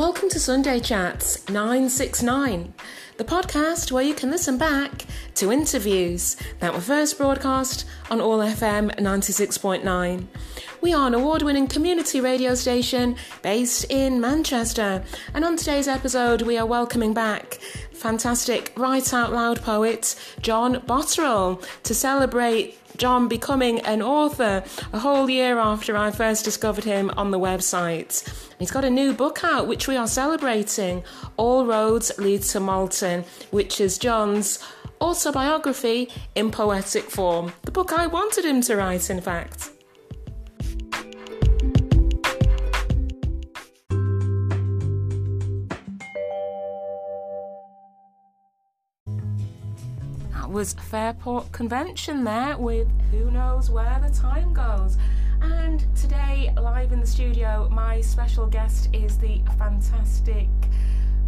Welcome to Sunday Chats 969, the podcast where you can listen back to interviews that were first broadcast on All FM 96.9. We are an award winning community radio station based in Manchester, and on today's episode, we are welcoming back fantastic Write Out Loud poet John Botterill to celebrate John becoming an author a whole year after I first discovered him on the website. He's got a new book out which we are celebrating All Roads Lead to Malton, which is John's autobiography in poetic form. The book I wanted him to write, in fact. That was Fairport Convention there with Who Knows Where the Time Goes. And today, live in the studio, my special guest is the fantastic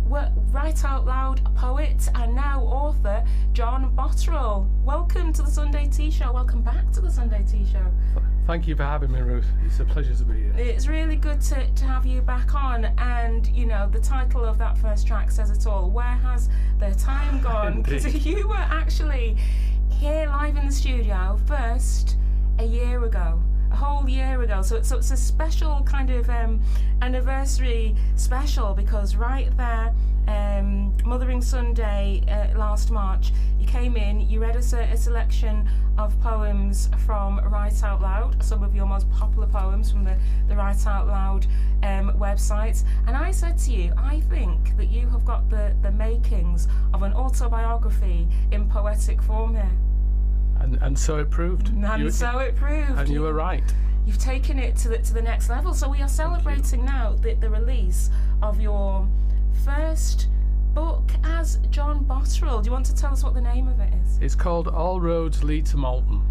Write Out Loud poet and now author John Botterill. Welcome to the Sunday Tea Show. Welcome back to the Sunday Tea Show. Thank you for having me, Ruth. It's a pleasure to be here. It's really good to, to have you back on. And, you know, the title of that first track says it all. Where has the time gone? Because you were actually here live in the studio first a year ago a whole year ago. So, so it's a special kind of um, anniversary special because right there, um, Mothering Sunday uh, last March, you came in, you read us a, a, selection of poems from Write Out Loud, some of your most popular poems from the, the Write Out Loud um, website. And I said to you, I think that you have got the, the makings of an autobiography in poetic form here. And, and so it proved. And you, so it proved. And you were right. You've taken it to the, to the next level. So we are celebrating now the, the release of your first book as John Botterill. Do you want to tell us what the name of it is? It's called All Roads Lead to Malton.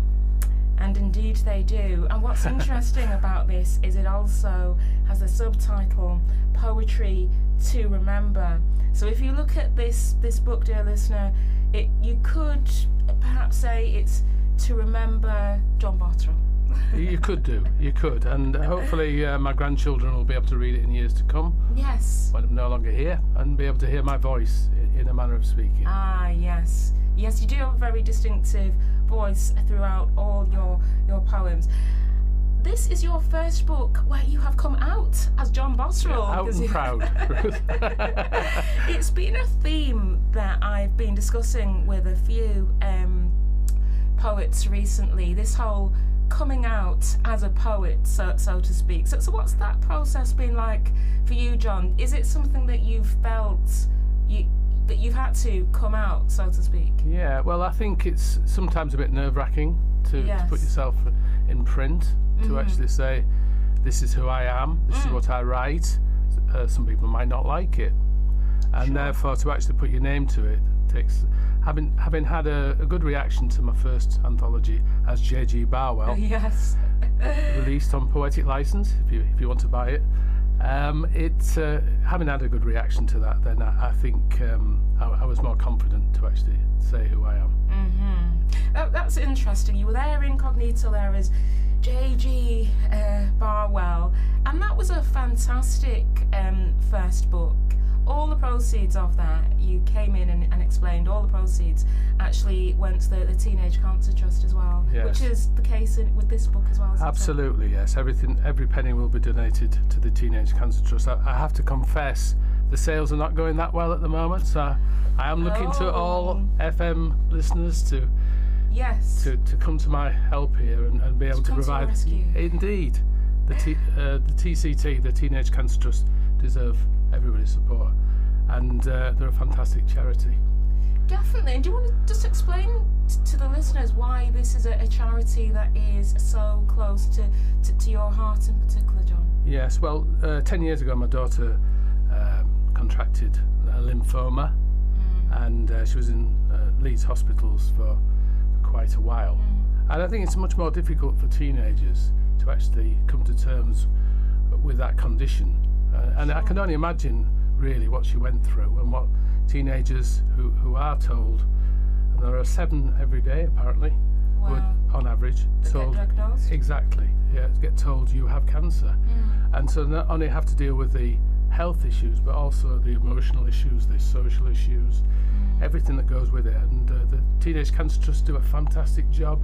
And indeed they do. And what's interesting about this is it also has a subtitle Poetry to Remember. So if you look at this this book, dear listener, it you could perhaps say it's to remember John Botterill. you could do, you could, and hopefully uh, my grandchildren will be able to read it in years to come. Yes. When I'm no longer here, and be able to hear my voice in a manner of speaking. Ah, yes, yes, you do have a very distinctive voice throughout all your your poems this is your first book where you have come out as John Botterill. Yeah, out and proud. it's been a theme that I've been discussing with a few um, poets recently. This whole coming out as a poet, so, so to speak. So, so, what's that process been like for you, John? Is it something that you've felt you that you've had to come out, so to speak? Yeah. Well, I think it's sometimes a bit nerve wracking to, yes. to put yourself in print to mm-hmm. actually say, this is who I am, this mm. is what I write. Uh, some people might not like it, and sure. therefore to actually put your name to it takes. Having having had a, a good reaction to my first anthology as J.G. Barwell, yes, released on poetic license. If you if you want to buy it, um, it uh, having had a good reaction to that, then I, I think um, I, I, was more confident to actually say who I am. Mm-hmm. That, that's interesting. You were there incognito there as J.G. Uh, Barwell, and that was a fantastic um, first book. All the proceeds of that, you came in and, and explained, all the proceeds actually went to the, the Teenage Cancer Trust as well, yes. which is the case in, with this book as well. Absolutely, yes. Everything, every penny will be donated to the Teenage Cancer Trust. I, I have to confess, the sales are not going that well at the moment, so I am looking oh. to all FM listeners to yes. To, to come to my help here and, and be able to, to provide to indeed. The T, uh, the TCT the Teenage Cancer Trust deserve everybody's support. And uh, they're a fantastic charity. Definitely. And do you want to just explain t- to the listeners why this is a, a, charity that is so close to, to, to, your heart in particular John? Yes. Well uh, 10 years ago my daughter um, contracted a lymphoma. Mm. and uh, she was in uh, Leeds hospitals for quite a while. Mm. And I think it's much more difficult for teenagers to actually come to terms with that condition. Uh, and sure. I can only imagine really what she went through and what teenagers who, who are told, and there are seven every day apparently, wow. would, on average, told exactly, yeah, get told you have cancer, mm. and so not only have to deal with the health issues, but also the emotional issues, the social issues, everything that goes with it. And uh, the Teenage Cancer Trust do a fantastic job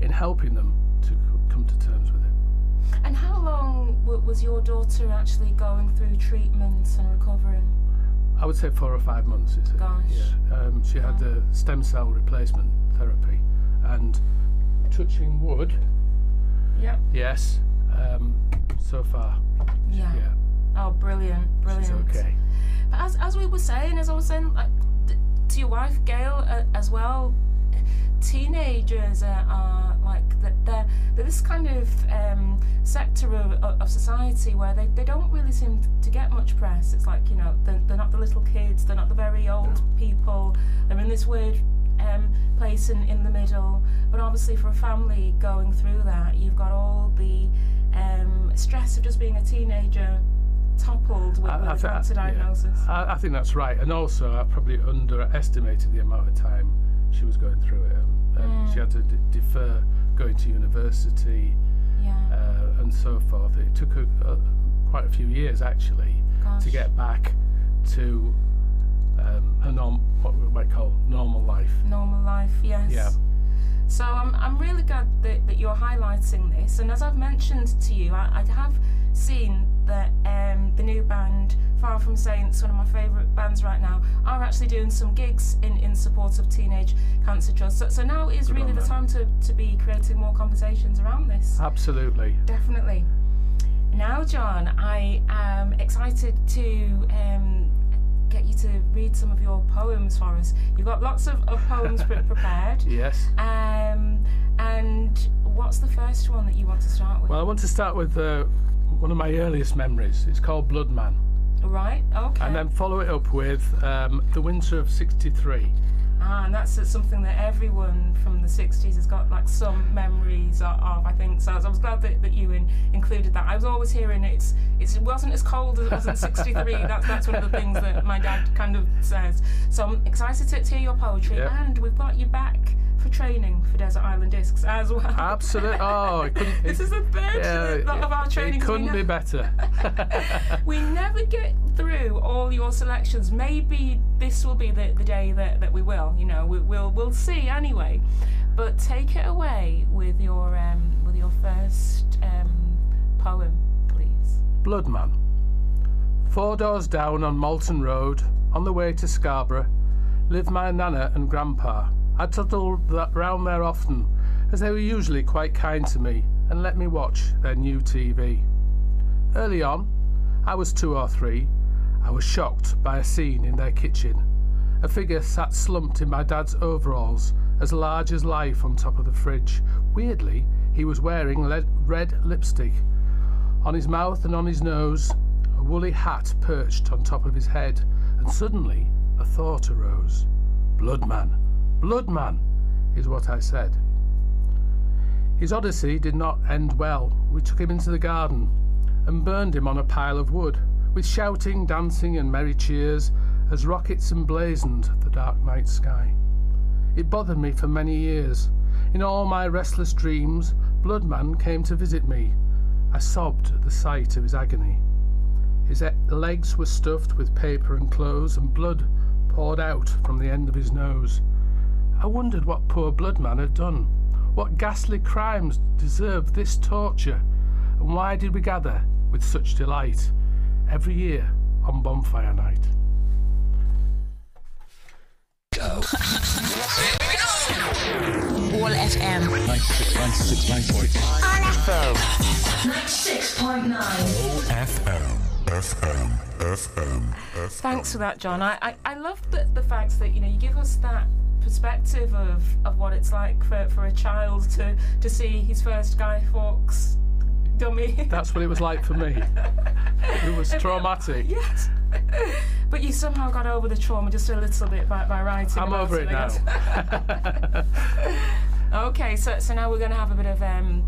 in helping them to c- come to terms with it. And how long w- was your daughter actually going through treatment and recovering? I would say four or five months. It's Gosh. Yeah. Um, she had the stem cell replacement therapy, and touching wood, Yep. yes. Um, so far, Yeah. yeah, Oh, brilliant, brilliant. she's okay. But as, as we were saying, as I was saying, like to your wife Gail uh, as well, teenagers are, are like that they're, they're this kind of um, sector of, of society where they, they don't really seem to get much press. It's like you know they're, they're not the little kids, they're not the very old people. They're in this weird um, place in, in the middle. But obviously, for a family going through that, you've got all the um, stress of just being a teenager toppled with, I- with I a thi- cancer yeah. I, I think that's right, and also I probably underestimated the amount of time she was going through it. Um, Mm. She had to d- defer going to university Yeah. uh, and so forth. It took her uh, quite a few years actually Gosh. to get back to um, a norm, what we might call normal life. normal life, yes. Yeah. So I'm, I'm really glad that, that you're highlighting this. And as I've mentioned to you, I, I have seen that um, the new band, Far From Saints, one of my favourite bands right now, are actually doing some gigs in, in support of Teenage Cancer Trust. So, so now is Good really on the time to, to be creating more conversations around this. Absolutely. Definitely. Now, John, I am excited to um, get you to read some of your poems for us. You've got lots of, of poems pre- prepared. Yes. Um, and what's the first one that you want to start with? Well, I want to start with uh, one of my earliest memories. It's called Blood Man. right, okay. And then follow it up with um, The Winter of 63. ah, and that's uh, something that everyone from the 60s has got like some memories of, of I think. So I was, glad that, that you in, included that. I was always hearing it's, it's, it wasn't as cold as it was in 63. that's, that's one of the things that my dad kind of says. So I'm excited to, to hear your poetry. Yeah. And we've got you back for training for Desert Island Discs as well. Absolutely. Oh, it couldn't. This is the third yeah, of our training. It couldn't be better. we never get through all your selections. Maybe this will be the, the day that, that we will. You know, we, we'll we'll see anyway. But take it away with your um, with your first um, poem, please. Bloodman. Four doors down on Malton Road, on the way to Scarborough, lived my nana and grandpa. I toddled round there often, as they were usually quite kind to me and let me watch their new TV. Early on, I was two or three, I was shocked by a scene in their kitchen. A figure sat slumped in my dad's overalls, as large as life on top of the fridge. Weirdly, he was wearing lead- red lipstick. On his mouth and on his nose, a woolly hat perched on top of his head, and suddenly a thought arose. Bloodman, Bloodman, is what I said. His odyssey did not end well. We took him into the garden and burned him on a pile of wood, with shouting, dancing, and merry cheers as rockets emblazoned the dark night sky. It bothered me for many years. In all my restless dreams, Bloodman came to visit me. I sobbed at the sight of his agony. His legs were stuffed with paper and clothes, and blood poured out from the end of his nose. I wondered what poor Bloodman had done. What ghastly crimes deserved this torture? And why did we gather with such delight every year on bonfire night? Go. All FM. 96.9. FM, FM, FM, FM. Thanks for that, John. I, I, I love the, the fact that you know you give us that perspective of, of what it's like for, for a child to, to see his first Guy Fawkes dummy. That's what it was like for me. It was traumatic. yes. but you somehow got over the trauma just a little bit by, by writing. I'm over it I now. okay, so so now we're going to have a bit of um,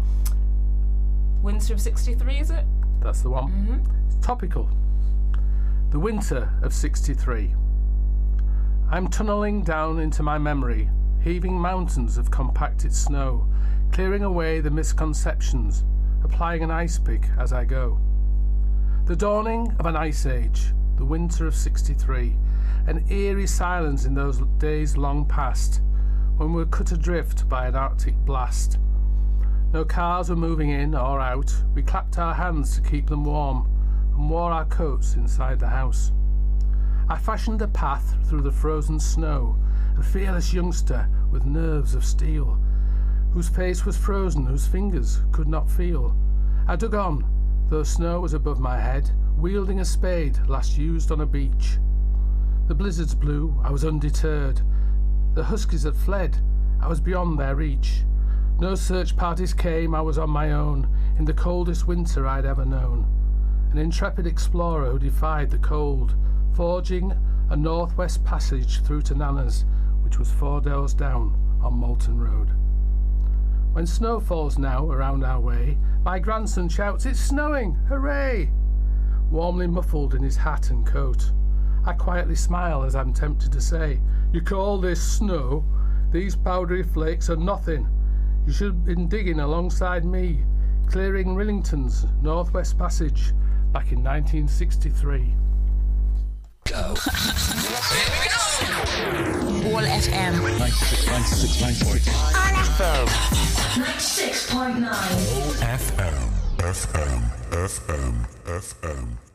Winter of '63, is it? That's the one. Topical. The winter of 63. I'm tunnelling down into my memory, heaving mountains of compacted snow, clearing away the misconceptions, applying an ice pick as I go. The dawning of an ice age, the winter of 63, an eerie silence in those days long past, when we were cut adrift by an Arctic blast. No cars were moving in or out. We clapped our hands to keep them warm and wore our coats inside the house. I fashioned a path through the frozen snow, a fearless youngster with nerves of steel, whose face was frozen, whose fingers could not feel. I dug on, though snow was above my head, wielding a spade last used on a beach. The blizzards blew, I was undeterred. The huskies had fled, I was beyond their reach. No search parties came, I was on my own, in the coldest winter I'd ever known. An intrepid explorer who defied the cold, forging a northwest passage through to Nana's, which was four doors down on Malton Road. When snow falls now around our way, my grandson shouts, It's snowing! Hooray! Warmly muffled in his hat and coat. I quietly smile as I'm tempted to say, You call this snow? These powdery flakes are nothing. You should have been digging alongside me, clearing Rillington's Northwest Passage back in 1963. Go. All FM. 96.9. FM, FM, FM, FM, FM.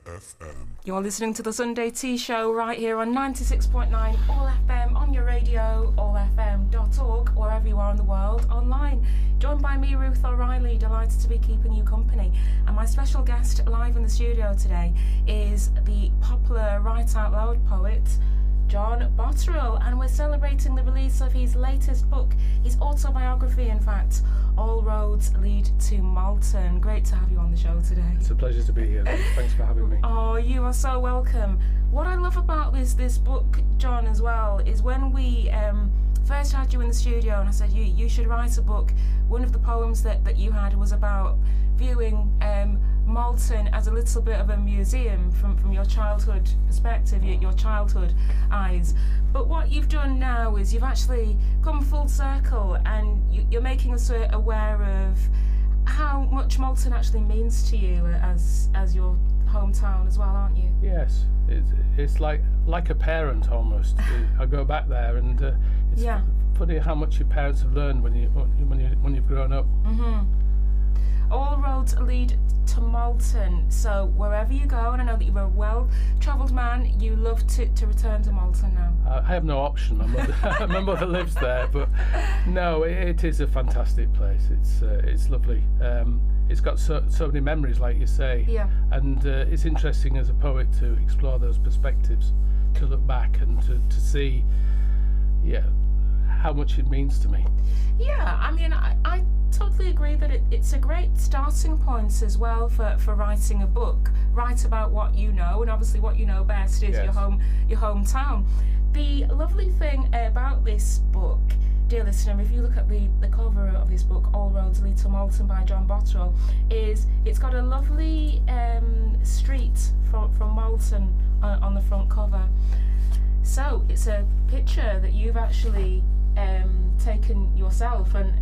You're listening to the Sunday Tea Show right here on 96.9 All FM on your radio, allfm.org, wherever you are in the world, online. Joined by me, Ruth O'Reilly, delighted to be keeping you company. And my special guest live in the studio today is the popular Write Out Loud poet. John Botterill, and we're celebrating the release of his latest book, his autobiography, in fact, All Roads Lead to Malton. Great to have you on the show today. It's a pleasure to be here. Thanks for having me. Oh, you are so welcome. What I love about this this book, John, as well, is when we um, first had you in the studio, and I said you you should write a book. One of the poems that, that you had was about viewing um, Malton as a little bit of a museum from, from your childhood perspective, your, your childhood eyes. But what you've done now is you've actually come full circle, and you, you're making us aware of how much Malton actually means to you as as your hometown as well, aren't you? Yes, it's, it's like like a parent almost. I go back there, and uh, it's Yeah. funny how much your parents have learned when you when you when you've grown up. All roads lead to Malton, so wherever you go, and I know that you're a well-travelled man, you love to, to return to Malton now. I I have no option. My mother, my mother lives there, but no, it, it is a fantastic place. It's uh, it's lovely. Um, it's got so, so many memories, like you say. Yeah. And uh, it's interesting as a poet to explore those perspectives, to look back and to, to see, yeah, how much it means to me. Yeah, I mean, I, I totally agree that it, it's a great starting point as well for, for writing a book. Write about what you know, and obviously what you know best is your home your hometown. The lovely thing about this book, dear listener, if you look at the, the cover of this book, All Roads Lead to Malton by John Botterill, is it's got a lovely um, street from, from Malton on, on the front cover. So it's a picture that you've actually um, taken yourself, and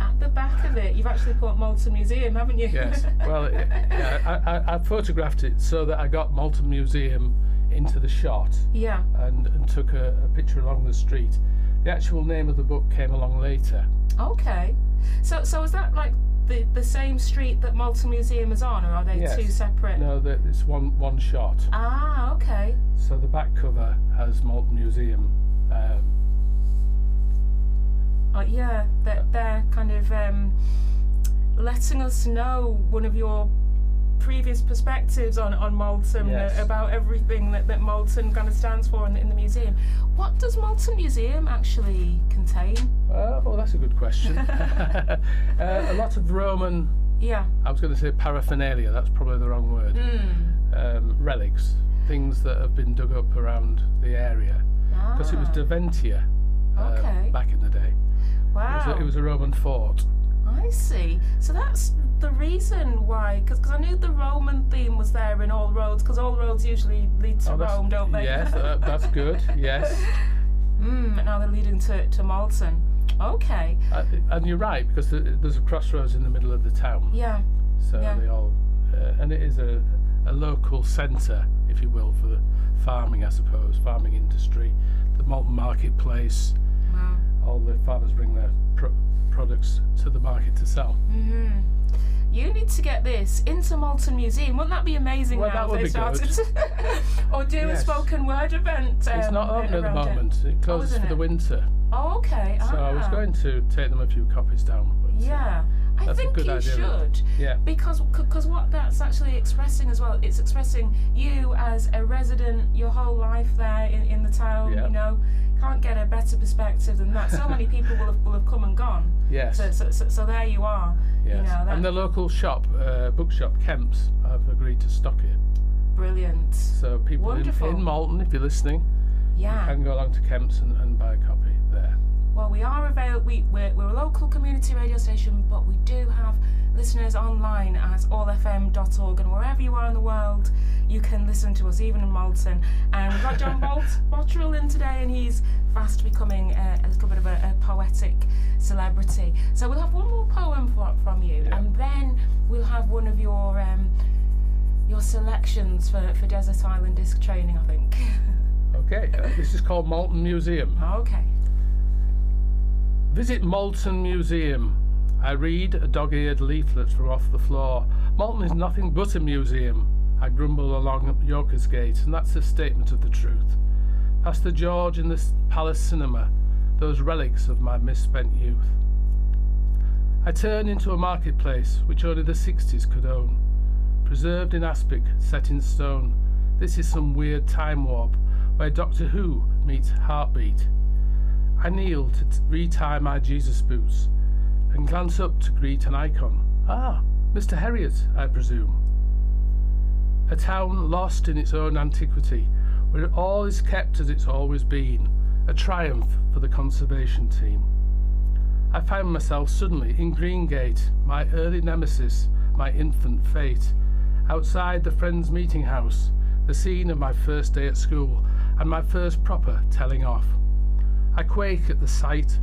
at the back of it, you've actually put Malton Museum, haven't you? Yes. Well, it, yeah, I, I, I photographed it so that I got Malton Museum into the shot yeah. and, and took a, a picture along the street. The actual name of the book came along later. Okay. So, so is that like the the same street that Malton Museum is on, or are they Yes. two separate? No, that it's one one shot. Ah, okay. So the back cover has Malton Museum. Um, Uh, yeah, that they're kind of um, letting us know one of your previous perspectives on on Malton Yes. uh, about everything that, that Malton kind of stands for in the, in the museum. What does Malton Museum actually contain? uh, oh, that's a good question. uh, a lot of Roman. Yeah. I was going to say paraphernalia. That's probably the wrong word. Hmm. Um, relics, things that have been dug up around the area, because it was Ah, Derventio uh, Okay. back in the day. It was, wow. a, it was a Roman fort. I see. So that's the reason why, because I knew the Roman theme was there in all roads, because all roads usually lead to Oh, Rome, don't they? Yes, uh, that's good. Yes, Mm, now they're leading to, to Malton. Okay. uh, and you're right because th- there's a crossroads in the middle of the town. Yeah. So Yeah. they all, uh, and it is a, a local centre, if you will, for farming, I suppose, farming industry, the Malton marketplace. Wow. All the farmers bring their pro- products to the market to sell. Mm-hmm. You need to get this into Malton Museum. Wouldn't that be amazing Well, now that would they be started? or do a spoken word event. it's um, not open at the around it? moment. It closes isn't for the winter. Oh, okay. So I was Ah. going to take them a few copies down. But, uh, Yeah, I That's a think good you idea, should. Yeah. Because because what that's actually expressing as well, it's expressing you as a resident, your whole life there in, in the town. Yeah. You know, can't get a better perspective than that. So many people will have, will have come and gone. Yes. So so, so, so there you are. yes. You know, and the local shop, uh, bookshop, Kemp's, have agreed to stock it. brilliant. So people in, in Malton, if you're listening, Yeah. can go along to Kemp's and, and buy a copy. Well, we are available. We, we're, we're a local community radio station, but we do have listeners online at allfm.org, and wherever you are in the world, you can listen to us, even in Malton. And we've got John Bolt Botterill in today, and he's fast becoming a, a little bit of a, a poetic celebrity. So we'll have one more poem for, from you, Yeah. and then we'll have one of your um, your selections for, for Desert Island Disc Training, I think. Okay, uh, this is called Malton Museum. okay. Visit Malton Museum. I read a dog eared leaflet from off the floor. Malton is nothing but a museum. I grumble along at Yorkersgate, and that's a statement of the truth. Past the George and the Palace Cinema, those relics of my misspent youth. I turn into a marketplace which only the 60s could own. Preserved in aspic, set in stone. This is some weird time warp where Doctor Who meets Heartbeat. I kneel to t- retie my Jesus boots and glance up to greet an icon. Ah, Mr. Herriot, I presume. A town lost in its own antiquity, where all is kept as it's always been, a triumph for the conservation team. I found myself suddenly in Greengate, my early nemesis, my infant fate, outside the Friends Meeting House, the scene of my first day at school and my first proper telling off. I quake at the sight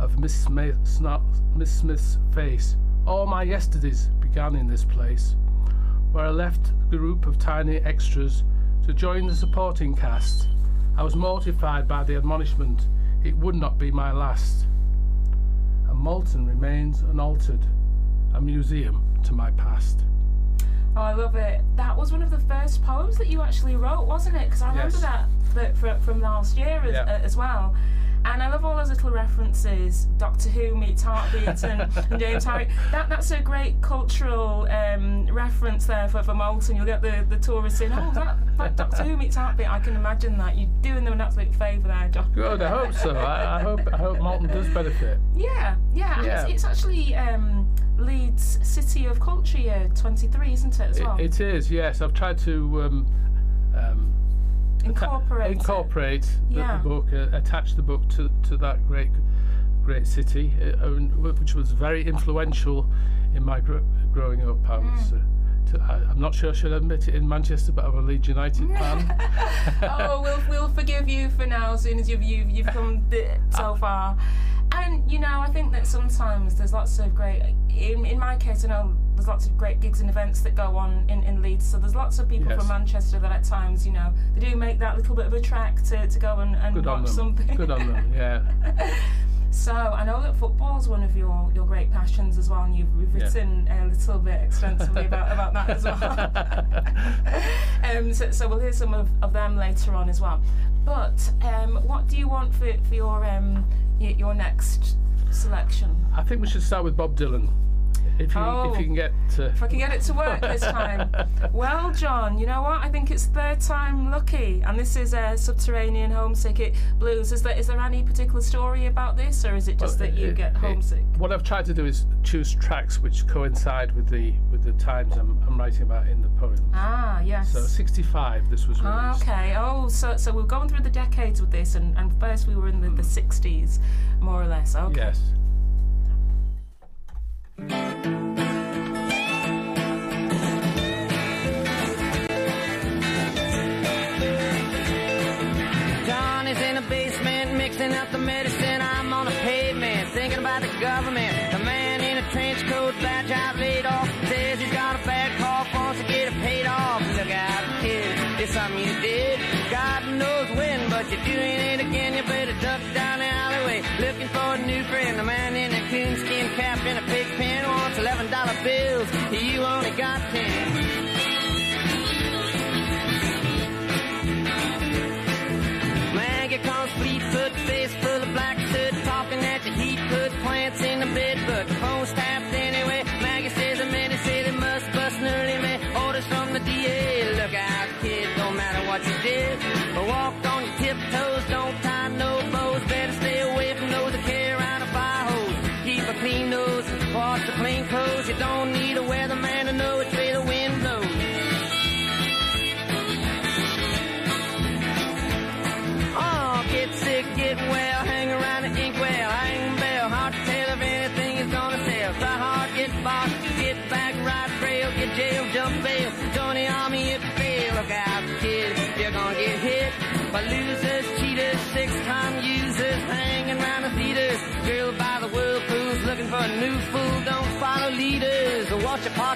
of Miss, Smith, Snot, Miss Smith's face. All my yesterdays began in this place, where I left the group of tiny extras to join the supporting cast. I was mortified by the admonishment it would not be my last. And Malton remains unaltered, a museum to my past. Oh, I love it. That was one of the first poems that you actually wrote, wasn't it? Because I remember Yes. that, that fr- from last year as, Yeah. uh, as well. And I love all those little references. Doctor Who meets Heartbeat and, and James Herriot. That that's a great cultural um, reference there for, for Malton. You'll get the, the tourists in. Oh, that, that Doctor Who meets Heartbeat. I can imagine that. You're doing them an absolute favour there, John. Good, I hope so. I, I hope I hope Malton does benefit. Yeah, yeah. Yeah. It's, it's actually um, Leeds City of Culture Year 23, isn't it, as well? It, it is, yes. I've tried to um, um, Incorporate. incorporate the, Yeah. the book, uh, attach the book to, to that great great city, uh, which was very influential in my gr- growing up. I was, Mm. uh, to, I, I'm not sure I should admit it in Manchester, but I'm a Leeds United fan. oh, we'll we'll forgive you for now, as soon as you've you've, you've come so far. And you know, I think that sometimes there's lots of great. In in my case, I know there's lots of great gigs and events that go on in, in Leeds. So there's lots of people Yes. from Manchester that at times, you know, they do make that little bit of a trek to, to go and, and Good watch something. Good on them. Yeah. So I know that football's one of your, your great passions as well, and you've, you've Yeah. written a little bit extensively about, about that as well. um, so, so we'll hear some of, of them later on as well. But um, what do you want for, for your um, your next selection? I think we should start with Bob Dylan. If you, Oh. if you can get. Uh, If I can get it to work this time. well, John, you know what? I think it's third time lucky, and this is a subterranean homesick it blues. Is there is there any particular story about this, or is it just Well, that you it- get it- homesick? what I've tried to do is choose tracks which coincide with the with the times I'm, I'm writing about in the poem. Ah, yes. So 65, this was released. Ah, okay. Oh, so so we're going through the decades with this, and, and first we were in the, the 60s, more or less. Okay. Yes. バイバーイ!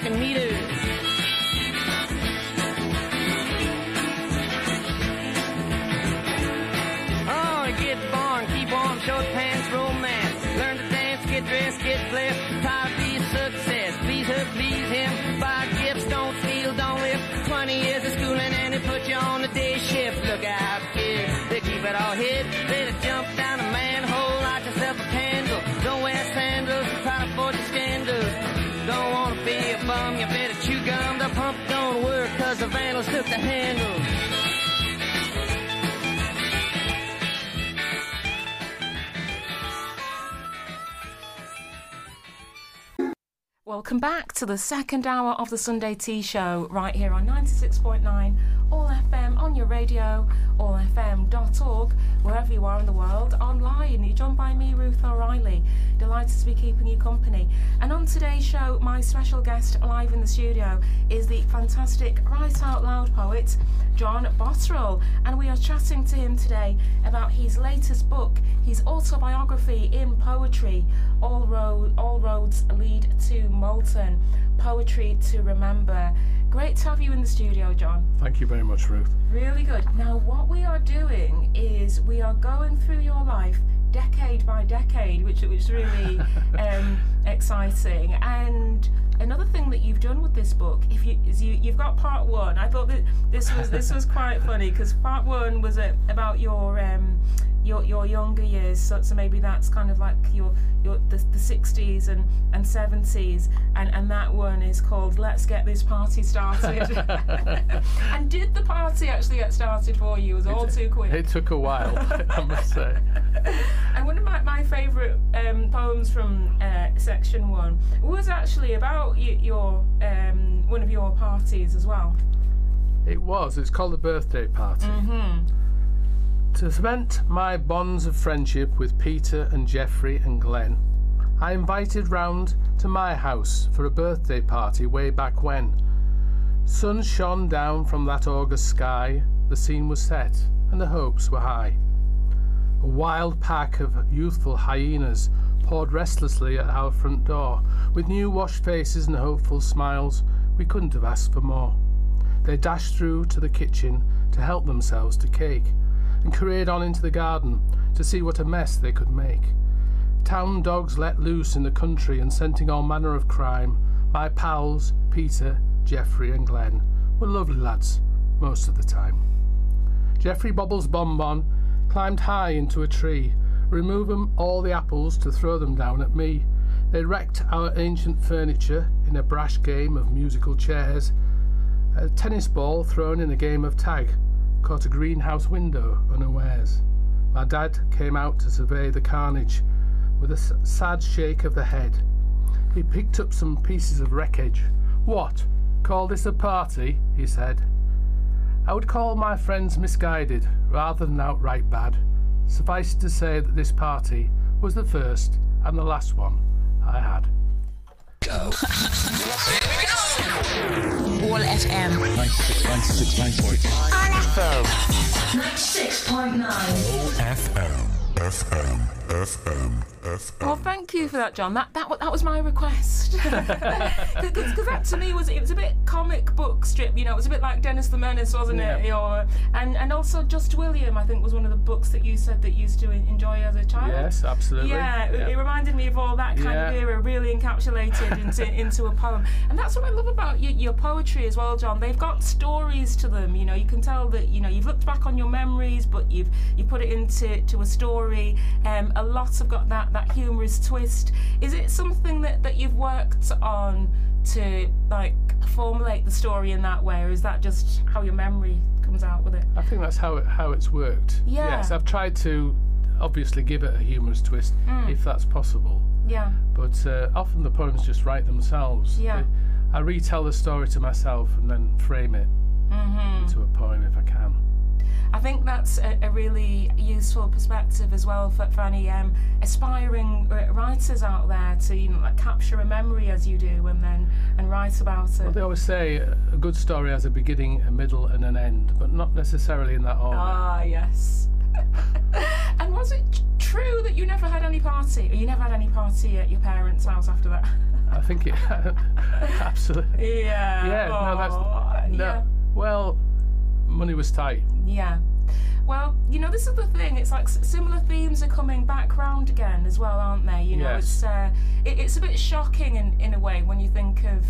Your meters. The handle. Welcome back to the second hour of the Sunday Tea Show, right here on 96.9 All FM on your radio, allfm.org, wherever you are in the world, online. You're joined by me, Ruth O'Reilly. Delighted to be keeping you company. And on today's show, my special guest live in the studio is the fantastic Write Out Loud poet, John Botterill. And we are chatting to him today about his latest book, his autobiography in poetry, All, Ro- All Roads Lead to Malton, Poetry to Remember. Great to have you in the studio, John. Thank you very much, Ruth. Really good. Now, what we are doing is we are going through your life decade by decade, which is really um, exciting. And another thing that you've done with this book, if you is you you've got part one. I thought that this was this was quite funny because part one was a, about your um, your your younger years. So, so maybe that's kind of like your your the, the 60s and and 70s, and and that one is called "Let's Get This Party Started." and did the party actually get started for you? It was all too quick. It took a while, I must say. And one of my, my favourite um, poems from uh, section one was actually about y- your um, one of your parties as well. It was. It's called the birthday party. To cement my bonds of friendship with Peter and Geoffrey and Glenn, I invited round to my house for a birthday party way back when. Sun shone down from that August sky, the scene was set, and the hopes were high. A wild pack of youthful hyenas poured restlessly at our front door. With new washed faces and hopeful smiles, we couldn't have asked for more. They dashed through to the kitchen to help themselves to cake, and careered on into the garden to see what a mess they could make. Town dogs let loose in the country and scenting all manner of crime, my pals, Peter, Geoffrey, and Glen were lovely lads most of the time. Geoffrey Bobbles Bonbon climbed high into a tree, removing all the apples to throw them down at me. They wrecked our ancient furniture in a brash game of musical chairs. A tennis ball thrown in a game of tag caught a greenhouse window unawares. My dad came out to survey the carnage with a sad shake of the head. He picked up some pieces of wreckage. What? Call this a party? he said. I would call my friends misguided rather than outright bad. Suffice to say that this party was the first and the last one I had. All FM. 96.9. FM, FM, FM. FM, FM. Well, thank you for that, John. That that, that was my request. Because that to me was it was a bit comic book strip. You know, it was a bit like Dennis the Menace, wasn't it? Yeah. Or and and also Just William, I think, was one of the books that you said that you used to enjoy as a child. Yes, absolutely. Yeah, it- it reminded me of all that kind of era, really encapsulated into into a poem. And that's what I love about your, your poetry as well, John. They've got stories to them. You know, you can tell that you know you've looked back on your memories, but you've you put it into to a story. Um, a lot have got that that humorous twist. Is it something that that you've worked on to like formulate the story in that way, or is that just how your memory comes out with it? I think that's how it, how it's worked. Yeah. Yes, I've tried to obviously give it a humorous twist Mm. if that's possible. Yeah. But uh, often the poems just write themselves. Yeah. They- I retell the story to myself and then frame it Mm-hmm. into a poem if I can. I think that's a, a really useful perspective as well for, for any um, aspiring writers out there to you know, like capture a memory as you do and then and write about it. Well, they always say a good story has a beginning, a middle, and an end, but not necessarily in that order. Ah, yes. and was it true that you never had any party, or you never had any party at your parents' house after that? I think it absolutely. yeah. Yeah, no, that's no. Yeah. Well, money was tight. Yeah. Well, you know, this is the thing. It's like similar themes are coming back round again as well, aren't they? You know, Yes. it's uh, it, it's a bit shocking in in a way when you think of,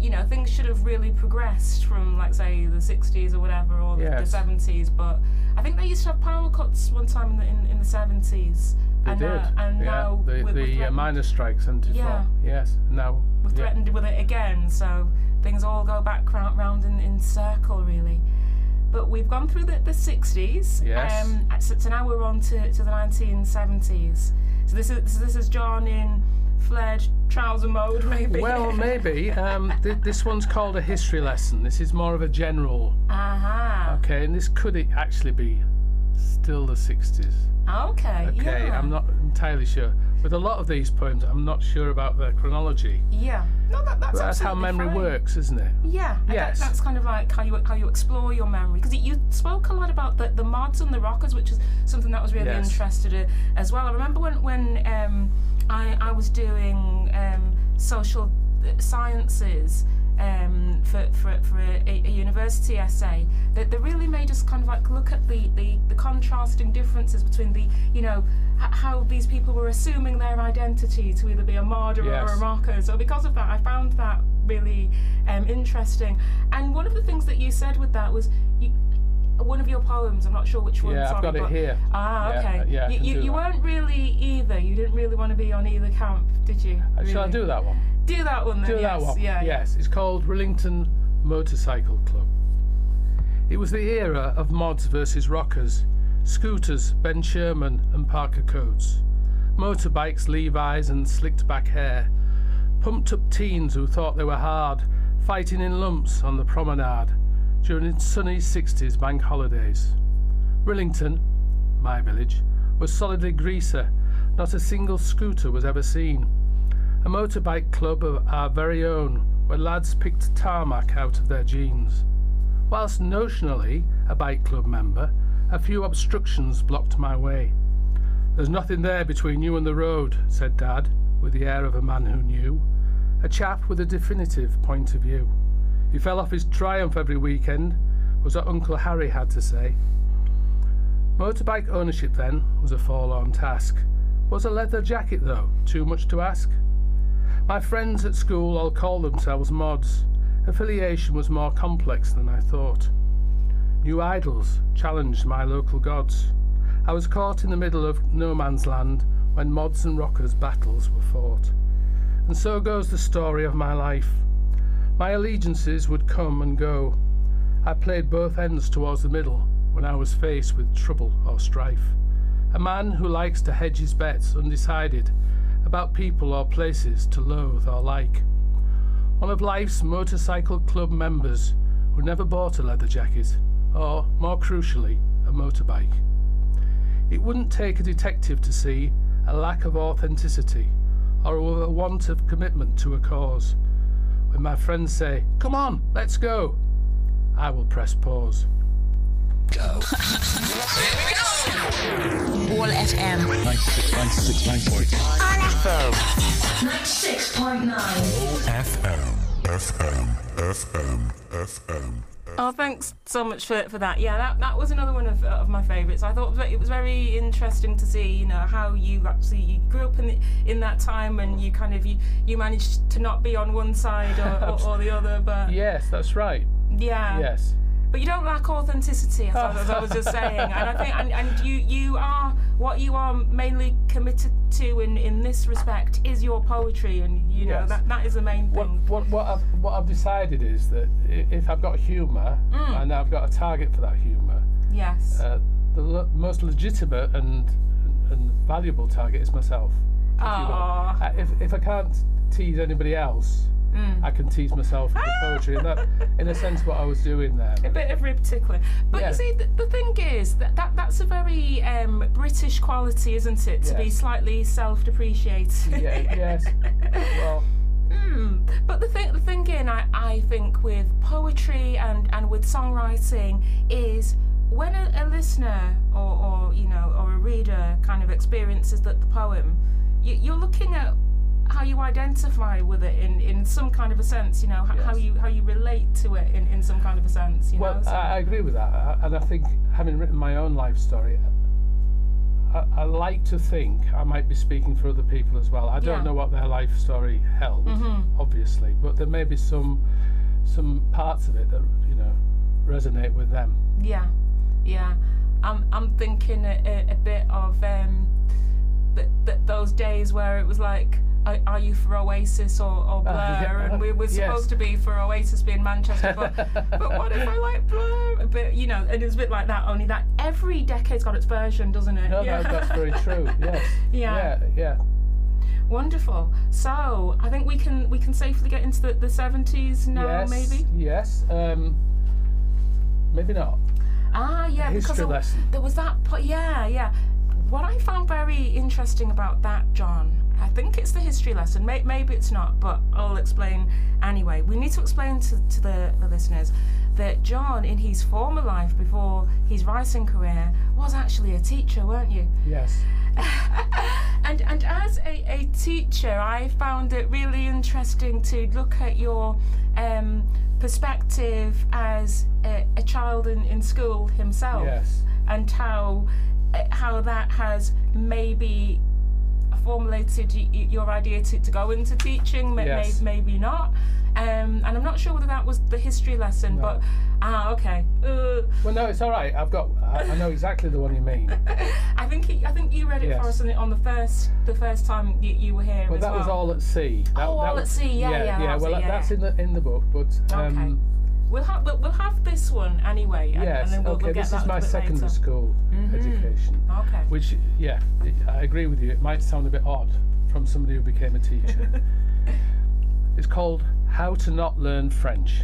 you know, things should have really progressed from like say the '60s or whatever or the- Yes. the '70s. But I think they used to have power cuts one time in the in, in the '70s. They and did. Now, and yeah. now the we're, we're the uh, threatened- miners' strikes and Yeah. Yes. Now. we're yeah. threatened with it again, so things all go back round, round in, in circle, really. But we've gone through the, the 60s, Yes. um, so, so now we're on to, to the 1970s. So this is this is John in flared trouser mode, maybe. Well, maybe. Um, th- this one's called a history lesson. This is more of a general. Aha. Okay, and this could it actually be still the 60s. Okay. Okay, yeah. I'm not entirely sure. With a lot of these poems, I'm not sure about their chronology. Yeah. No, that, that's that's how memory fine. works, isn't it? Yeah, and that- Yes. that's kind of like how you how you explore your memory because you spoke a lot about the, the mods and the rockers, which is something that was really Yes. interested in as well. I remember when when um, I I was doing um, social sciences um, for for, for a, a university essay that, that really made us kind of like look at the, the, the contrasting differences between the you know h- how these people were assuming their identity to either be a martyr or, Yes. or a rocker. So because of that, I found that really um, interesting. And one of the things that you said with that was you, one of your poems. I'm not sure which one. Yeah, I've sorry, got it here. Ah, okay. uh, yeah, you you, you weren't really either. You didn't really want to be on either camp, did you? Uh, Shall I really? do that one? Do that one then. Do yes. that one. Yeah. yeah. Yes, it's called Rillington Motorcycle Club. It was the era of mods versus rockers, scooters, Ben Sherman and parka coats, motorbikes, Levi's and slicked back hair, pumped up teens who thought they were hard, fighting in lumps on the promenade during sunny 60s bank holidays. Rillington, my village, was solidly greaser. Not a single scooter was ever seen. A motorbike club of our very own, where lads picked tarmac out of their jeans. Whilst notionally a bike club member, a few obstructions blocked my way. There's nothing there between you and the road, said Dad, with the air of a man who knew. A chap with a definitive point of view. He fell off his triumph every weekend, was what Uncle Harry had to say. Motorbike ownership then was a forlorn task. Was a leather jacket, though, too much to ask? My friends at school all called themselves mods. Affiliation was more complex than I thought. New idols challenged my local gods. I was caught in the middle of no man's land when mods and rockers' battles were fought. And so goes the story of my life. My allegiances would come and go. I played both ends towards the middle when I was faced with trouble or strife. A man who likes to hedge his bets undecided about people or places to loathe or like. One of life's motorcycle club members who never bought a leather jacket or, more crucially, a motorbike. It wouldn't take a detective to see a lack of authenticity or a want of commitment to a cause. When my friends say, Come on, let's go, I will press pause. All FM. 96.9. FM, FM, FM, FM. Oh, thanks so much for, for that. Yeah, that, that was another one of, uh, of my favourites. I thought it was very interesting to see, you know, how you actually you grew up in the, in that time and you kind of you, you managed to not be on one side or, or, or the other, but Yes, that's right. yeah. Yes. But you don't lack authenticity, as, I, as I was just saying. And I think, and, and you, you are what you are mainly committed to in, in this respect is your poetry, and you know Yes. that, that is the main What, thing. what, what, I've, what I've decided is that if I've got humour Mm. and I've got a target for that humour, Yes. uh, the most legitimate and, and valuable target is myself. if. Uh, If, if I can't tease anybody else, Mm. I can tease myself with the poetry. And that, in a sense, what I was doing there. a bit of rib tickling. But Yeah. you see, the, the thing is that, that that's a very um, British quality, isn't it? To be slightly self-depreciating. Yeah, yes. Well, Mm. But the thing, the thing in I, I think with poetry and, and with songwriting is when a, a listener or, or you know or a reader kind of experiences that the poem, you, you're looking at how you identify with it in, in some kind of a sense. You know h- how you how you relate to it in, in some kind of a sense. You well, know. So- I, I agree with that. And I think, having written my own life story, I, I like to think I might be speaking for other people as well. I don't Yeah. Mm-hmm. know what their life story held, obviously, but there may be some some parts of it that you know resonate with them. Yeah, yeah. I'm I'm thinking a, a, a bit of um, th- th- those days where it was like, are, are you for Oasis or, or Blur? yeah, and we were yes. supposed to be for Oasis being Manchester, but but what if I like Blur? But you know, it was a bit like that. Only that every decade's got its version, doesn't it? No, yeah. no, that's very true. Yes. Yeah. Yeah. Yeah. Wonderful. So I think we can we can safely get into the, the 70s now, yes. maybe. Yes. Um, maybe not. Ah, yeah, because history there, lesson. there was that. Po- yeah, yeah. What I found very interesting about that, John, I think it's the history lesson. May- maybe it's not, but I'll explain anyway. We need to explain to, to the, the listeners that John, in his former life before his writing career, was actually a teacher, weren't you? Yes. and and as a, a teacher, I found it really interesting to look at your um, perspective as a, a child in, in school himself, Yes. and how how that has maybe formulated your idea to, to go into teaching, Yes. may, maybe not. Um, and I'm not sure whether that was the history lesson, No. but ah, okay. Uh, Well, no, it's all right. I've got. I, I know exactly the one you mean. I think he, I think you read it Yes. for us on the, on the first the first time you, you were here. Well, that was all at sea. That, Oh, that All was- at Sea, yeah, yeah, yeah. was well, it, yeah, that's in the in the book, but um, Okay. We'll have we'll, we'll have this one anyway, and, yes. and then we'll, okay, we'll get this is my secondary school mm-hmm. education. Okay. Which, yeah, I agree with you. It might sound a bit odd from somebody who became a teacher. it's called How to Not Learn French.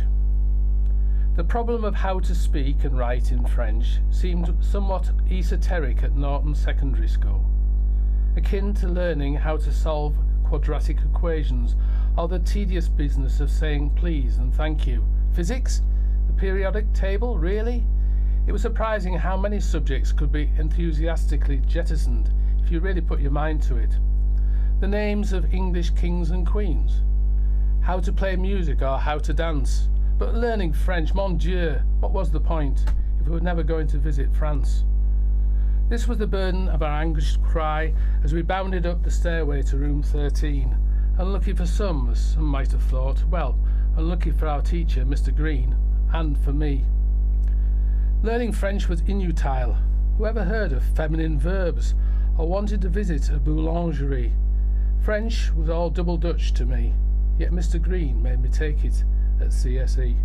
The problem of how to speak and write in French seemed somewhat esoteric at Norton Secondary School, akin to learning how to solve quadratic equations or the tedious business of saying please and thank you. Physics? The periodic table? Really? It was surprising how many subjects could be enthusiastically jettisoned if you really put your mind to it. The names of English kings and queens, how to play music or how to dance. But learning French, mon Dieu, what was the point if we were never going to visit France? This was the burden of our anguished cry as we bounded up the stairway to room 13. And Unlucky for some, as some might have thought. Well, unlucky for our teacher, Mr. Green, and for me. Learning French was inutile. Whoever heard of feminine verbs or wanted to visit a boulangerie? French was all double Dutch to me, yet Mr. Green made me take it at CSE.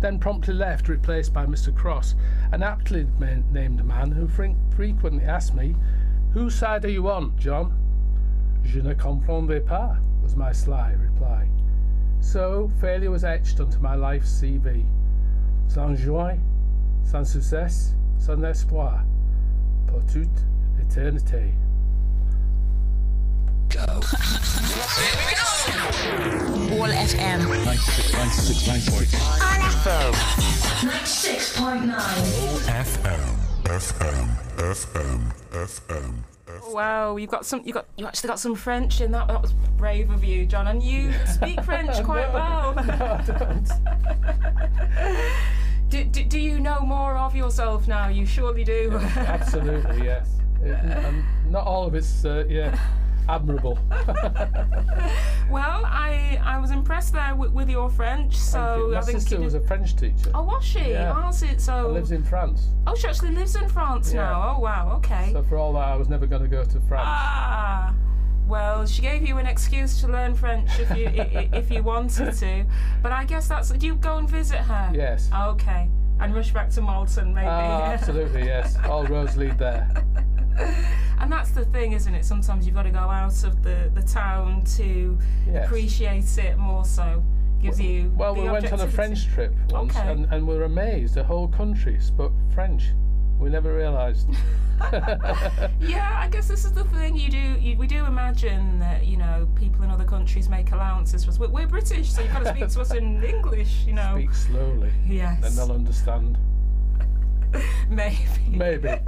Then promptly left, replaced by Mr. Cross, an aptly named man who fre- frequently asked me, Whose side are you on, John? Je ne comprendais pas, was my sly reply. So failure was etched onto my life's CV. Sans joie, sans succès, sans espoir, pour toute éternité. All FM. 96.9. All FM. 96.9. OFM. FM. FM. FM. Wow, you've got some. You got. You actually got some French in that. That was brave of you, John. And you speak French quite well. do, do, do you know more of yourself now? You surely do. Absolutely, yes. It- and not all of it's, uh, yeah, admirable. well, I I was impressed there with, with your French. So you. My I think sister was a French teacher. Oh, was she? Yeah. Oh, so? Lives in France. oh, she actually lives in France Yeah. now. Oh, wow. Okay. So for all that, I was never going to go to France. Ah, well, she gave you an excuse to learn French if you if you wanted to. But I guess that's. Do you go and visit her? Yes. Okay. And rush back to Malton, maybe. Ah, absolutely, yes. All roads lead there. and that's the thing, isn't it? Sometimes you've got to go out of the, the town to Yes. appreciate it more so. Gives you. Well, we went on a. French trip once, Okay. and, and we were amazed. The whole country spoke French. We never realised. Yeah, I guess this is the thing. You do, you, we do imagine that you know people in other countries make allowances for us. We're, we're British, so you've got to speak to us in English. You know. Speak slowly, Yes. then they'll understand. Maybe. Maybe.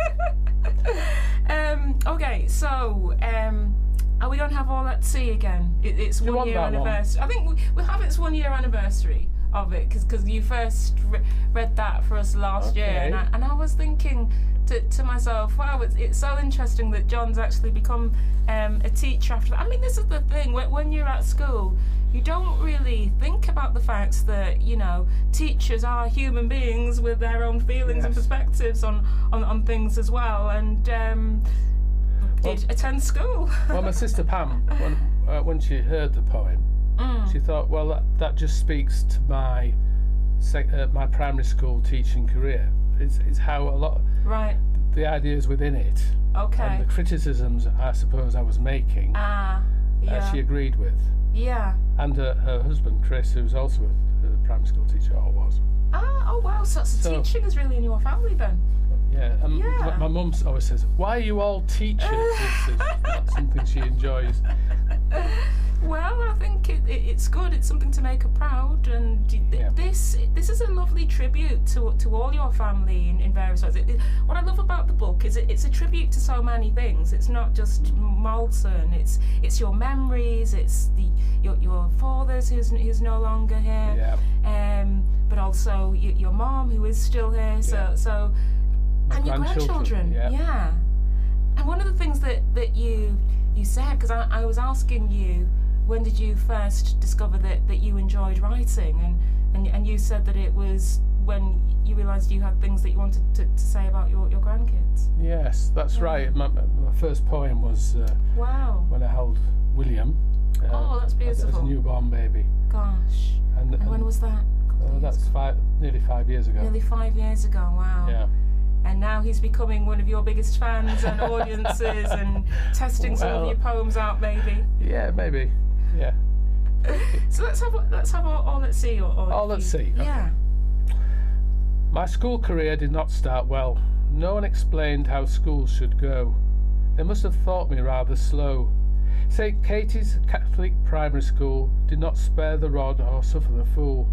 Um, okay, so um, are we going to have all at sea again? It, it's you one year one? anniversary. I think we, we'll have its one year anniversary of it because you first re- read that for us last year, and I, and I was thinking to, to myself, wow, it's, it's so interesting that John's actually become um, a teacher after that. I mean, this is the thing when, when you're at school. You don't really think about the fact that you know teachers are human beings with their own feelings and perspectives on, on, on things as well, and um, did attend school. Well, my sister Pam, when, uh, when she heard the poem, Mm. she thought, well, that, that just speaks to my sec- uh, my primary school teaching career. It's, it's how a lot right. the ideas within it Okay. and the criticisms I suppose I was making, Ah. uh, she agreed with. yeah. And uh, her husband Chris, who's also a, a primary school teacher, or was. Ah. Oh wow. So So- teaching is really in your family then. Yeah, and Yeah. my, mum always says, "Why are you all teachers?" Not something she enjoys. Well, I think it, it, it's good. It's something to make her proud, and th- Yeah. this this is a lovely tribute to to all your family in, in various ways. It, what I love about the book is it, it's a tribute to so many things. It's not just Malton. It's it's your memories. It's the your your father's who's who's no longer here. Yeah, Um, but also y- your mom who is still here. So Yeah. so and your grandchildren. Yeah. And one of the things that, that you you said, because I, I was asking you, when did you first discover that, that you enjoyed writing? And, and and you said that it was when you realised you had things that you wanted to, to say about your, your grandkids. Yes, that's right. My, my first poem was uh, Wow. when I held William. Uh, Oh, that's beautiful. as- As a newborn baby, Gosh. and, And when was that? A couple of years that's five, nearly five years ago. Nearly five years ago. Wow. Yeah. And now he's becoming one of your biggest fans and audiences and testing some of your poems out, maybe. Yeah, maybe. Yeah. So let's have let's have all, all at sea or, or All at sea, okay. Yeah. My school career did not start well. No one explained how schools should go. They must have thought me rather slow. St. Katie's Catholic Primary School did not spare the rod or suffer the fool.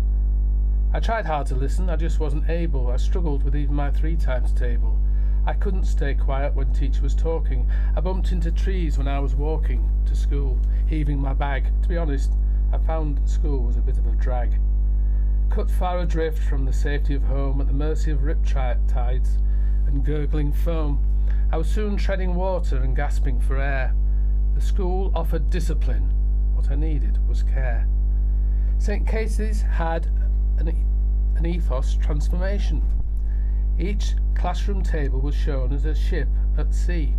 I tried hard to listen, I just wasn't able. I struggled with even my three times table. I couldn't stay quiet when teacher was talking. I bumped into trees when I was walking to school, heaving my bag. To be honest, I found school was a bit of a drag cut far adrift from the safety of home at the mercy of rip tides and gurgling foam. I was soon treading water and gasping for air. The school offered discipline. What I needed was care. St. Katie's had an, an ethos transformation. Each classroom table was shown as a ship at sea,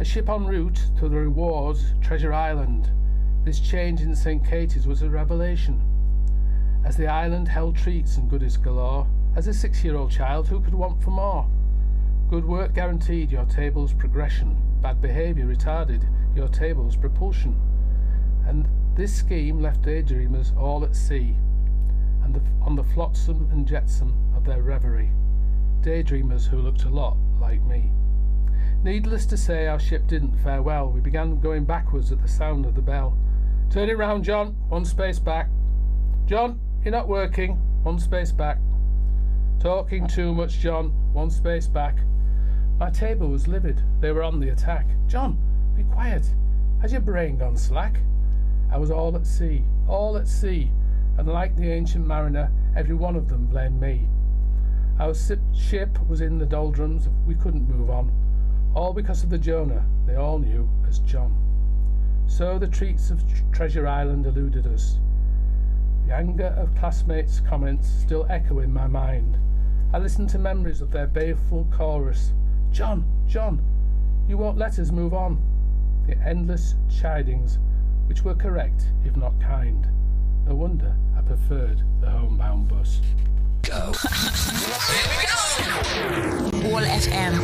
a ship en route to the rewards Treasure Island. This change in St. Katie's was a revelation. As the island held treats and goodies galore, as a six year old child, who could want for more? Good work guaranteed your table's progression, bad behaviour retarded your table's propulsion. And this scheme left daydreamers all at sea, and the, on the flotsam and jetsam of their reverie. Daydreamers who looked a lot like me. Needless to say, our ship didn't fare well. We began going backwards at the sound of the bell. Turn it round, John. One space back. John, you're not working. One space back. Talking too much, John. One space back. My table was livid. They were on the attack. John, be quiet. Has your brain gone slack? I was all at sea, all at sea, and like the ancient mariner, every one of them blamed me. Our ship was in the doldrums, we couldn't move on. All because of the Jonah they all knew as John. So the treats of Treasure Island eluded us. The anger of classmates' comments still echo in my mind. I listen to memories of their baleful chorus John, John, you won't let us move on. The endless chidings, which were correct, if not kind. No wonder preferred the homebound bus. Go. Here we go. All FM.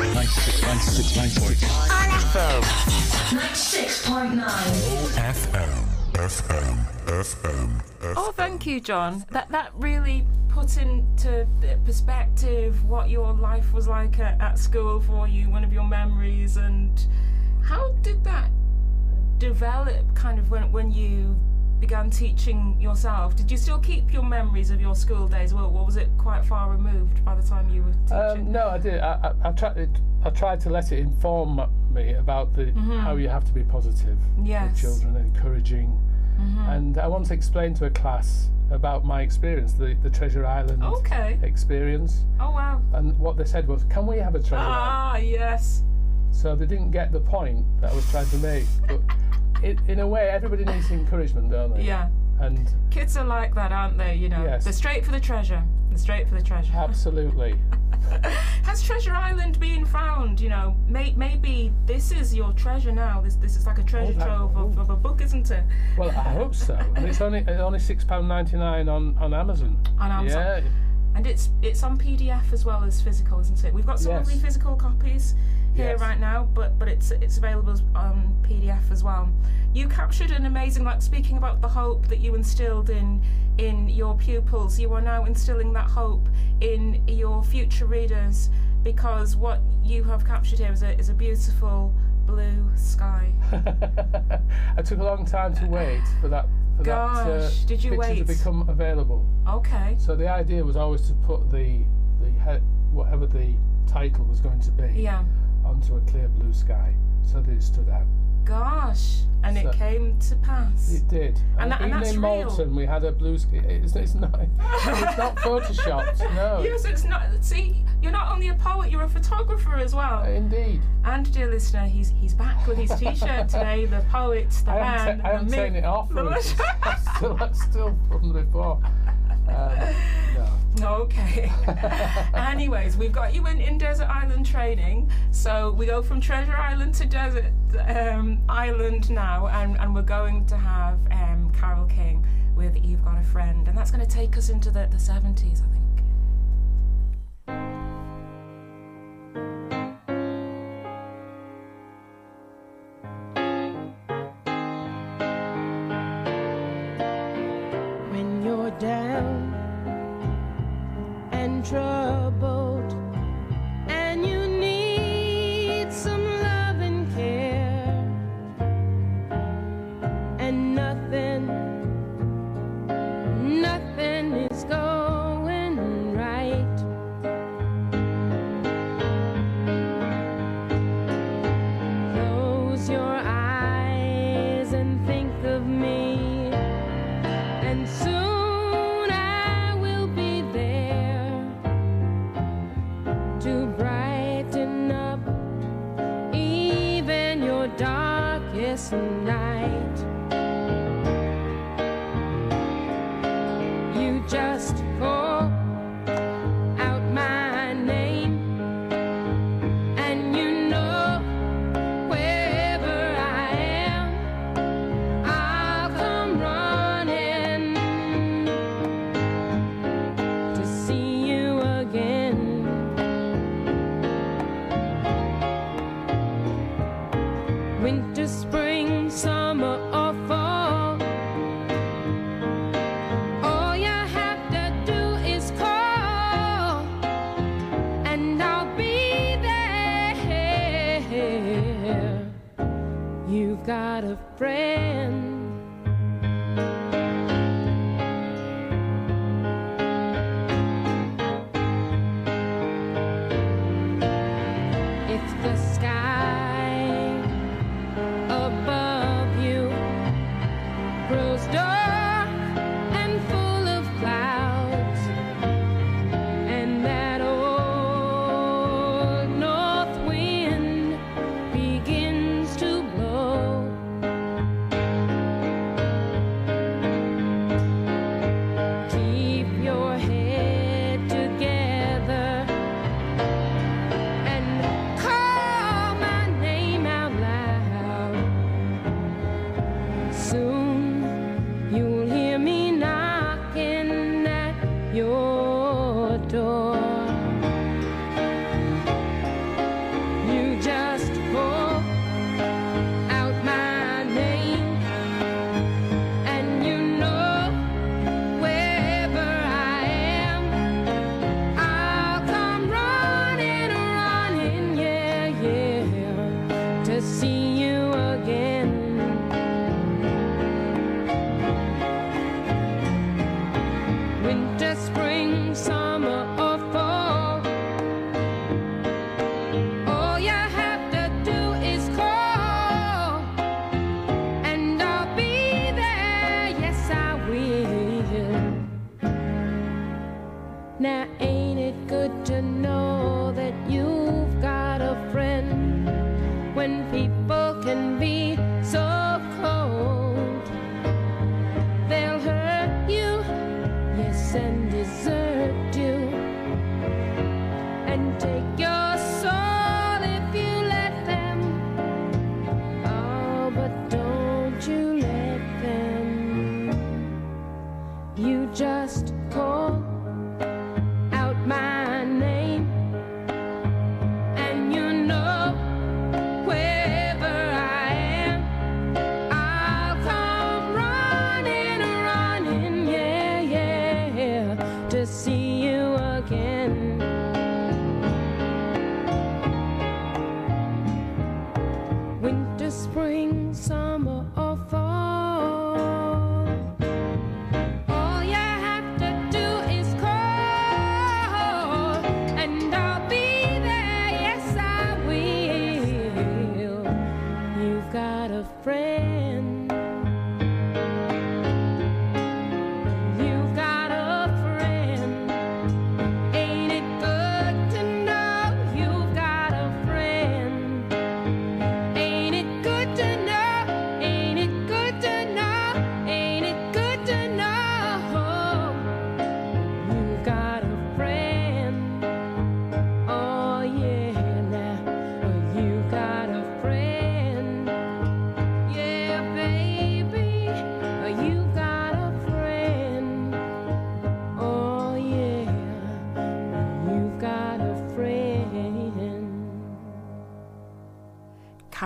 96.9. FM, FM, FM, Oh, thank you, John. That that really put into perspective what your life was like at, at school for you, one of your memories, and how did that develop? Kind of when when you began teaching yourself. Did you still keep your memories of your school days, or, or was it quite far removed by the time you were teaching? Um, no, I did. I, I, I tried. I tried to let it inform me about the how you have to be positive Yes. with children, encouraging. And I once explained to a class about my experience, the, the Treasure Island Okay. experience, Oh wow. and what they said was, "Can we have a treasure island?" Ah yes. So they didn't get the point that I was trying to make. But it, in a way, everybody needs encouragement, don't they? Yeah. And Kids are like that, aren't they? You know, Yes. they're straight for the treasure. They're straight for the treasure. absolutely, Has Treasure Island been found? You know, may, maybe this is your treasure now. This this is like a treasure oh, that- trove of, of a book, isn't it? well, I hope so. And it's only it's only six pound ninety nine on on Amazon. On Amazon. Yeah, And it's it's on PDF as well as physical, isn't it? We've got some Yes. lovely physical copies here Yes. right now, but but it's it's available on PDF as well. You captured an amazing like speaking about the hope that you instilled in in your pupils. You are now instilling that hope in your future readers because what you have captured here is a is a beautiful blue sky. I took a long time to wait for that for that uh, did you picture wait? to become available. Okay. So the idea was always to put the the head, whatever the title was going to be Yeah. Onto a clear blue sky, so that it stood out. Gosh. And it came to pass. It did. And that- and even that's in real. Malton, we had a blue sky. It's, it's not. It's not photoshopped. No. Yes, it's not. See, you're not only a poet, you're a photographer as well. Uh, indeed. And dear listener, he's he's back with his T-shirt today. The poet, the I man, haven't, ta- I haven't taken it off. The Ruth. legend. It's still, that's still from before. Um, no. Okay. Anyways, we've got you in, in Desert Island training. So we go from Treasure Island to Desert um, Island now, and, and we're going to have um, Carole King with You've Got a Friend. And that's going to take us into the, the 70s, I think. And see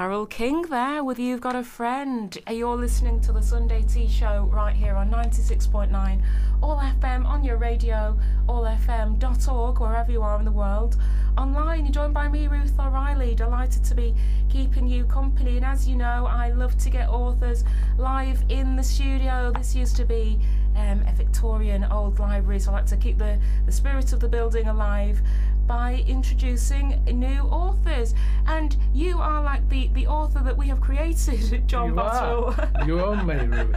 Carole King there with You've Got a Friend. Uh, You're listening to the Sunday Tea Show right here on 96.9 All FM on your radio, allfm.org, wherever you are in the world. Online, you're joined by me, Ruth O'Reilly. Delighted to be keeping you company. And as you know, I love to get authors live in the studio. This used to be um, a Victorian old library, so I like to keep the, the spirit of the building alive by introducing new authors. And you are like the, the author that we have created, John you Bottle. are. You own me, Ruth.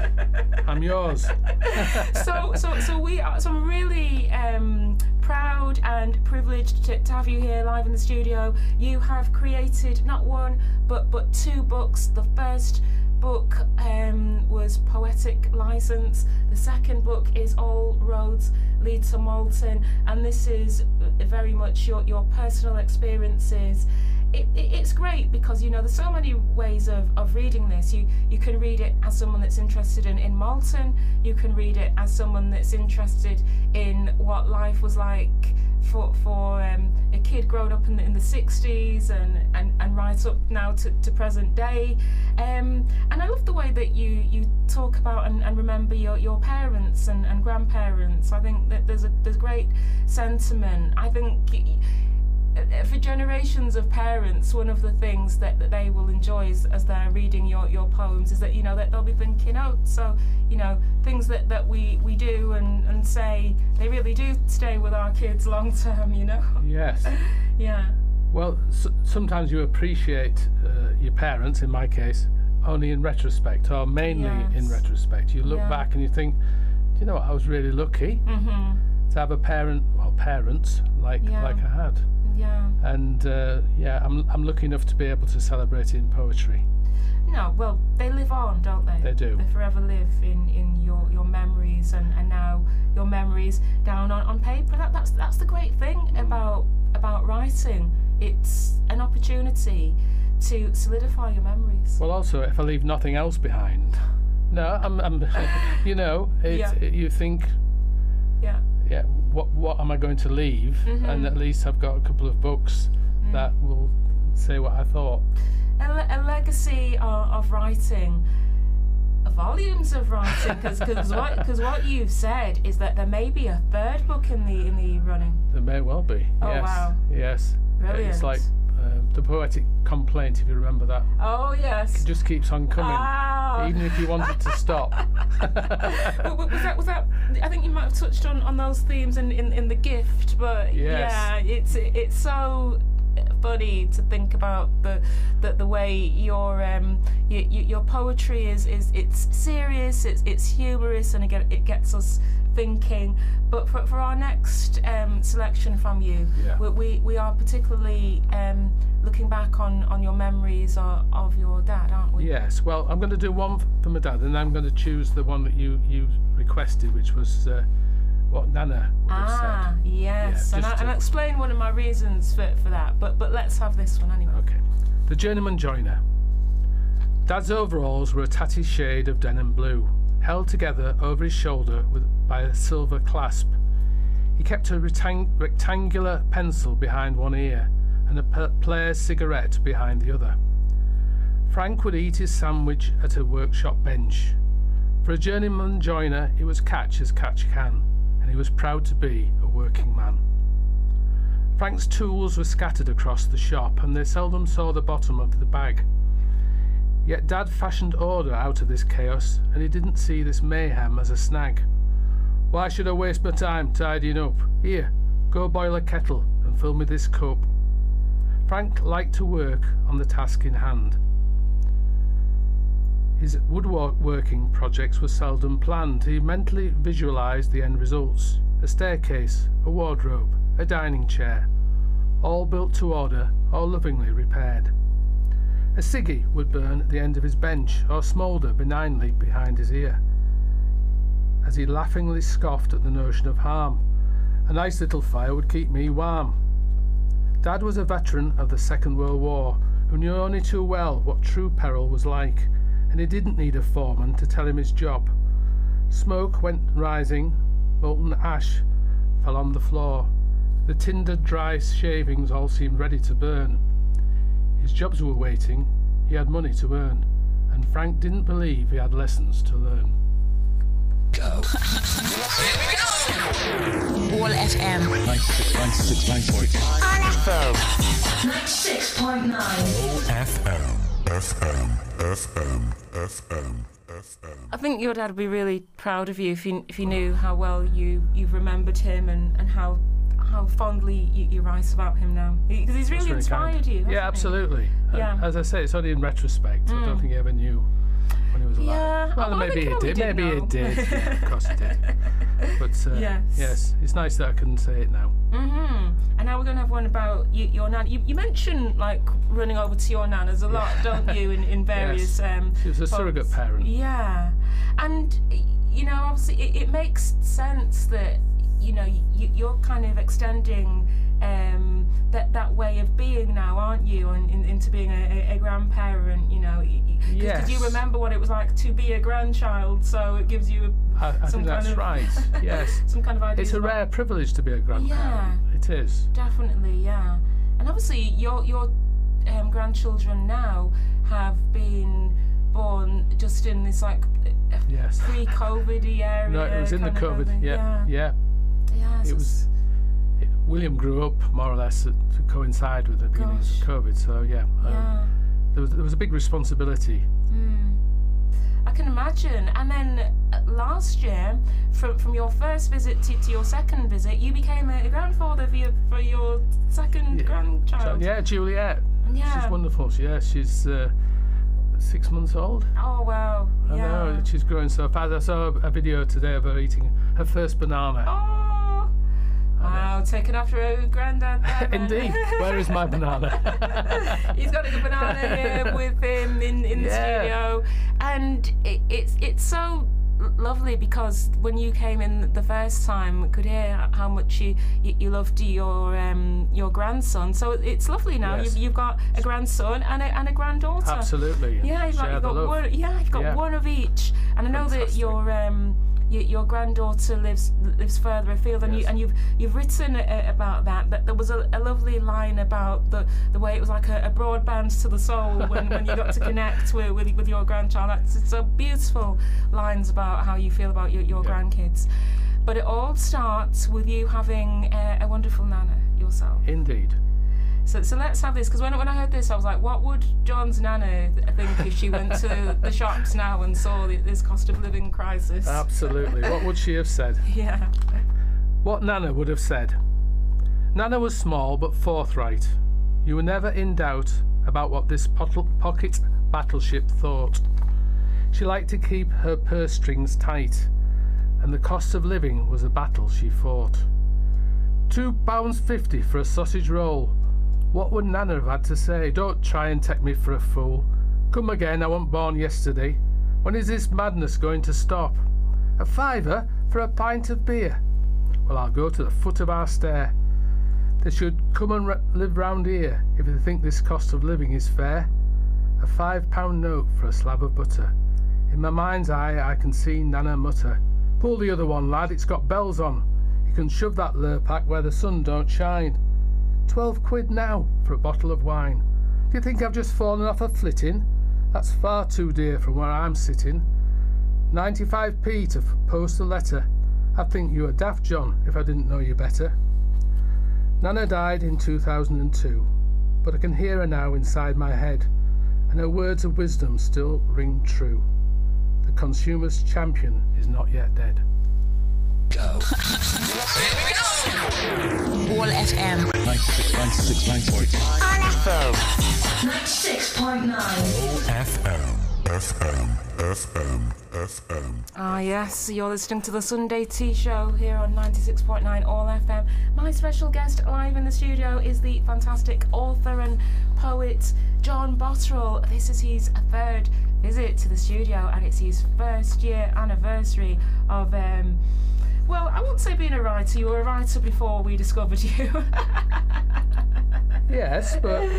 I'm yours. so, so, so we are. So I'm really um, proud and privileged to, to have you here live in the studio. You have created not one but but two books. The first book um, was Poetic License. The second book is All Roads Lead to Malton, and this is very much your your personal experiences. It, it, it's great because you know there's so many ways of, of reading this. You you can read it as someone that's interested in, in Malton. You can read it as someone that's interested in what life was like for for um, a kid growing up in the in the 60s and, and, and right up now to, to present day. Um, and I love the way that you you talk about and, and remember your, your parents and, and grandparents. I think that there's a there's great sentiment. I think for generations of parents, one of the things that, that they will enjoy is, as they're reading your, your poems is that you know that they'll be thinking, oh, so you know things that, that we, we do and, and say they really do stay with our kids long term. You know, Yes. yeah, Well, s- sometimes you appreciate uh, your parents, in my case, only in retrospect, or mainly in retrospect. You look Yeah. back and you think, do you know what? I was really lucky mm-hmm. to have a parent, or parents like Yeah. like I had. Yeah. And uh, yeah, I'm I'm lucky enough to be able to celebrate it in poetry. No, well, they live on, don't they? They do. They forever live in, in your, your memories and, and now your memories down on, on paper. That, that's that's the great thing about about writing. It's an opportunity to solidify your memories. Well, also, if I leave nothing else behind, no, I'm, I'm you know, it, Yeah. it- you think yeah. Yeah, what what am I going to leave? Mm-hmm. And at least I've got a couple of books Mm. that will say what I thought. a, le- a legacy of, of writing, volumes of writing, because what, 'cause what you've said is that there may be a third book in the in the running. There may well be. Oh, yes. wow. Yes. Brilliant. It's like uh, the poetic complaint, if you remember that. Oh yes. It just keeps on coming, Ah. even if you wanted to stop. Was that was that? I think you might have touched on, on those themes in, in, in the gift, but Yes. yeah, it's it's so funny to think about the the, the way your um your, your poetry is is it's serious, it's it's humorous, and again it gets us thinking. But for, for our next um, selection from you, Yeah. we, we are particularly um, looking back on on your memories of, of your dad, aren't we? Yes. Well, I'm going to do one for my dad, and I'm going to choose the one that you you requested, which was uh, what Nana would have Ah, said. yes, Yeah, and, I, just and to- I'll explain one of my reasons for, for that. But but let's have this one anyway. Okay. The Journeyman Joiner. Dad's overalls were a tatty shade of denim blue, held together over his shoulder with, by a silver clasp. He kept a rectang- rectangular pencil behind one ear and a p- player's cigarette behind the other. Frank would eat his sandwich at a workshop bench. For a journeyman joiner, it was catch as catch can, and he was proud to be a working man. Frank's tools were scattered across the shop, and they seldom saw the bottom of the bag. Yet Dad fashioned order out of this chaos, and he didn't see this mayhem as a snag. Why should I waste my time tidying up? Here, go boil a kettle and fill me this cup. Frank liked to work on the task in hand. His woodworking projects were seldom planned. He mentally visualised the end results a staircase, a wardrobe, a dining chair, all built to order, all lovingly repaired. A ciggy would burn at the end of his bench or smoulder benignly behind his ear, as he laughingly scoffed at the notion of harm. A nice little fire would keep me warm. Dad was a veteran of the Second World War who knew only too well what true peril was like, and he didn't need a foreman to tell him his job. Smoke went rising, molten ash fell on the floor. The tinder dry shavings all seemed ready to burn. His jobs were waiting, he had money to earn, and Frank didn't believe he had lessons to learn. Go. All FM. 96.9. All FM. 96.9. FM. FM. FM. FM. FM. I think your dad would be really proud of you if he if he knew how well you you've remembered him and, and how how fondly you, you write about him now because he's really That's really kind. inspired you. Yeah, absolutely. Uh, Yeah. Mm. As I say, it's only in retrospect. I don't think he ever knew when he was alive. Yeah, Well, maybe he did. did Maybe know. he did. Yeah, of course he did. But uh, Yes. yes, it's nice that I can say it now. hmm And now we're going to have one about you, your nan. You, you mentioned like running over to your nana's a lot, don't you? In, in various. Um, She was a surrogate parent. Yeah, and you know, obviously, it, it makes sense that you know you, you're kind of extending um, that that way of being now, aren't you? And in, into being a, a, a grandparent, you know, because you remember what it was like to be a grandchild, so it gives you I, I some think kind that's of right. Yes. some kind of idea. It's a rare privilege to be a grandparent. Yeah, it is. Definitely, yeah. And obviously, your your um, grandchildren now have been born just in this like Yes. pre-COVID era. No, it was in the COVID. thing. Yeah, yeah. Yeah. It was. It, William grew up more or less to, to coincide with the beginnings Gosh. of COVID. So yeah, um, Yeah. there was there was a big responsibility. Mm. I can imagine. And then uh, last year, from from your first visit to, to your second visit, you became a, grandfather for your, for your second Yeah. So, grandchild. yeah, Juliet. Yeah. She's wonderful. She, yeah, she's uh, six months old. Oh wow. I yeah. know she's growing so fast. I saw a video today of her eating her first banana. Oh. Wow, taken after a granddad. there. Indeed. Where is my banana? He's got a banana here with him in, in the Yeah. studio, and it, it's it's so lovely because when you came in the first time, could hear how much you you, you loved your um your grandson. So it's lovely now. Yes. You've you've got a grandson and a and a granddaughter. Absolutely. Yeah, you've got, you've got one. Yeah, you've got Yeah. one of each, and I know that Fantastic. your um your granddaughter lives lives further afield, and you and you've you've written uh, about that. But there was a, a lovely line about the the way it was like a, a broadband to the soul when, when you got to connect with, with with your grandchild. That's so beautiful lines about how you feel about your, your Yeah. grandkids. But it all starts with you having a, a wonderful nana yourself. Indeed. So, so let's have this because when, when I heard this, I was like, what would John's nana think if she went to the shops now and saw the, this cost of living crisis? Absolutely. what would she have said? Yeah. What Nana would have said. Nana was small but forthright. You were never in doubt about what this pocket battleship thought. She liked to keep her purse strings tight, and the cost of living was a battle she fought. Two pounds fifty for a sausage roll. What would Nana have had to say? Don't try and take me for a fool. Come again, I wasn't born yesterday. When is this madness going to stop? A fiver for a pint of beer. Well, I'll go to the foot of our stair. They should come and live round here if they think this cost of living is fair. A five pound note for a slab of butter. In my mind's eye, I can see Nana mutter. Pull the other one, lad, it's got bells on. You can shove that lurpak where the sun don't shine. Twelve quid now for a bottle of wine. Do you think I've just fallen off a flitting? That's far too dear from where I'm sitting. 95p to post a letter. I'd think you were daft, John, if I didn't know you better. Nana died in 2002, but I can hear her now inside my head, and her words of wisdom still ring true. The consumer's champion is not yet dead. All FM. 96, 96.9. All FM. 96.9. FM. FM. FM. FM. Ah, yes, you're listening to the Sunday Tea Show here on 96.9 All FM. My special guest live in the studio is the fantastic author and poet John Botterill. This is his third visit to the studio, and it's his first year anniversary of. Um, well, I won't say being a writer. You were a writer before we discovered you. Yes, but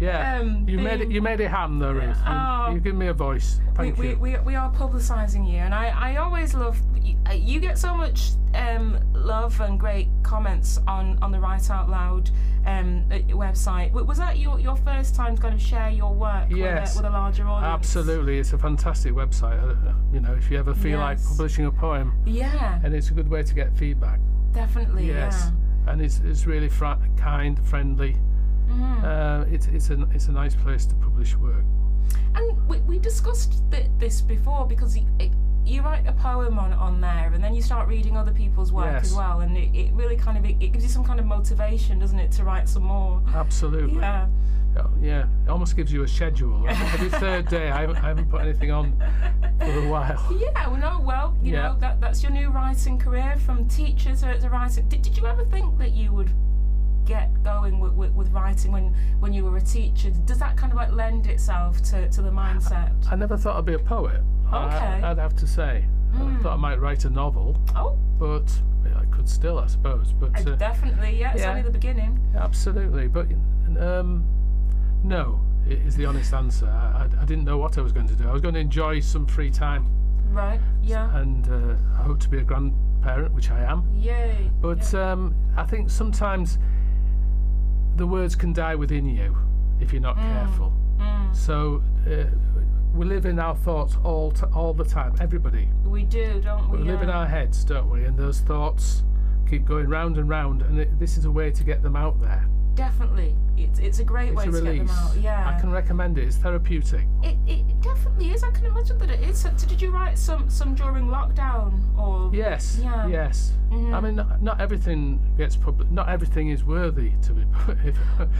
yeah, Um, you made it. You made it happen, though, Ruth. You, Oh. you give me a voice. Thank we, you. we, we, we are publicising you, and I, I always love uh, you get so much um, love and great comments on, on the Write Out Loud um, uh, website. Was that your, your first time to kind of share your work Yes. with, a, with a larger audience? Absolutely, it's a fantastic website. uh, You know, if you ever feel like publishing a poem, Yeah, and it's a good way to get feedback. definitely. Yes, and it's it's really fr- kind, friendly. Yeah. Mhm. Uh, it's it's a it's a nice place to publish work. And we, we discussed th- this before because y- it, you write a poem on, on there and then you start reading other people's work Yes. as well and it, it really kind of it, it gives you some kind of motivation doesn't it to write some more Absolutely. yeah yeah, it almost gives you a schedule. Every third day, I haven't, I haven't put anything on for a while. yeah well no well you Yeah. know that that's your new writing career from teacher to, to writing did, did you ever think that you would get going with, with, with writing when when you were a teacher does that kind of like lend itself to, to the mindset I never thought I'd be a poet. Okay. I, would have to say. I thought I might write a novel, oh but yeah, I could still, I suppose. But uh, definitely yeah it's yeah. only the beginning absolutely. But um, no, is the honest answer. I, I, I didn't know what I was going to do. I was going to enjoy some free time, right yeah and uh, I hope to be a grandparent, which I am. yay But um, I think sometimes the words can die within you if you're not careful. So uh, we live in our thoughts all t- all the time. Everybody, We do, don't we? we live in uh? our heads, don't we? And those thoughts keep going round and round. And it, this is a way to get them out there. Definitely, it's it's a great It's way a to release. get them out. Yeah, I can recommend it. It's therapeutic. it, it definitely is. I can imagine that it is. So, did you write some some during lockdown or? Yes. Yeah. Yes. Mm-hmm. I mean, not, not everything gets public. Not everything is worthy to be.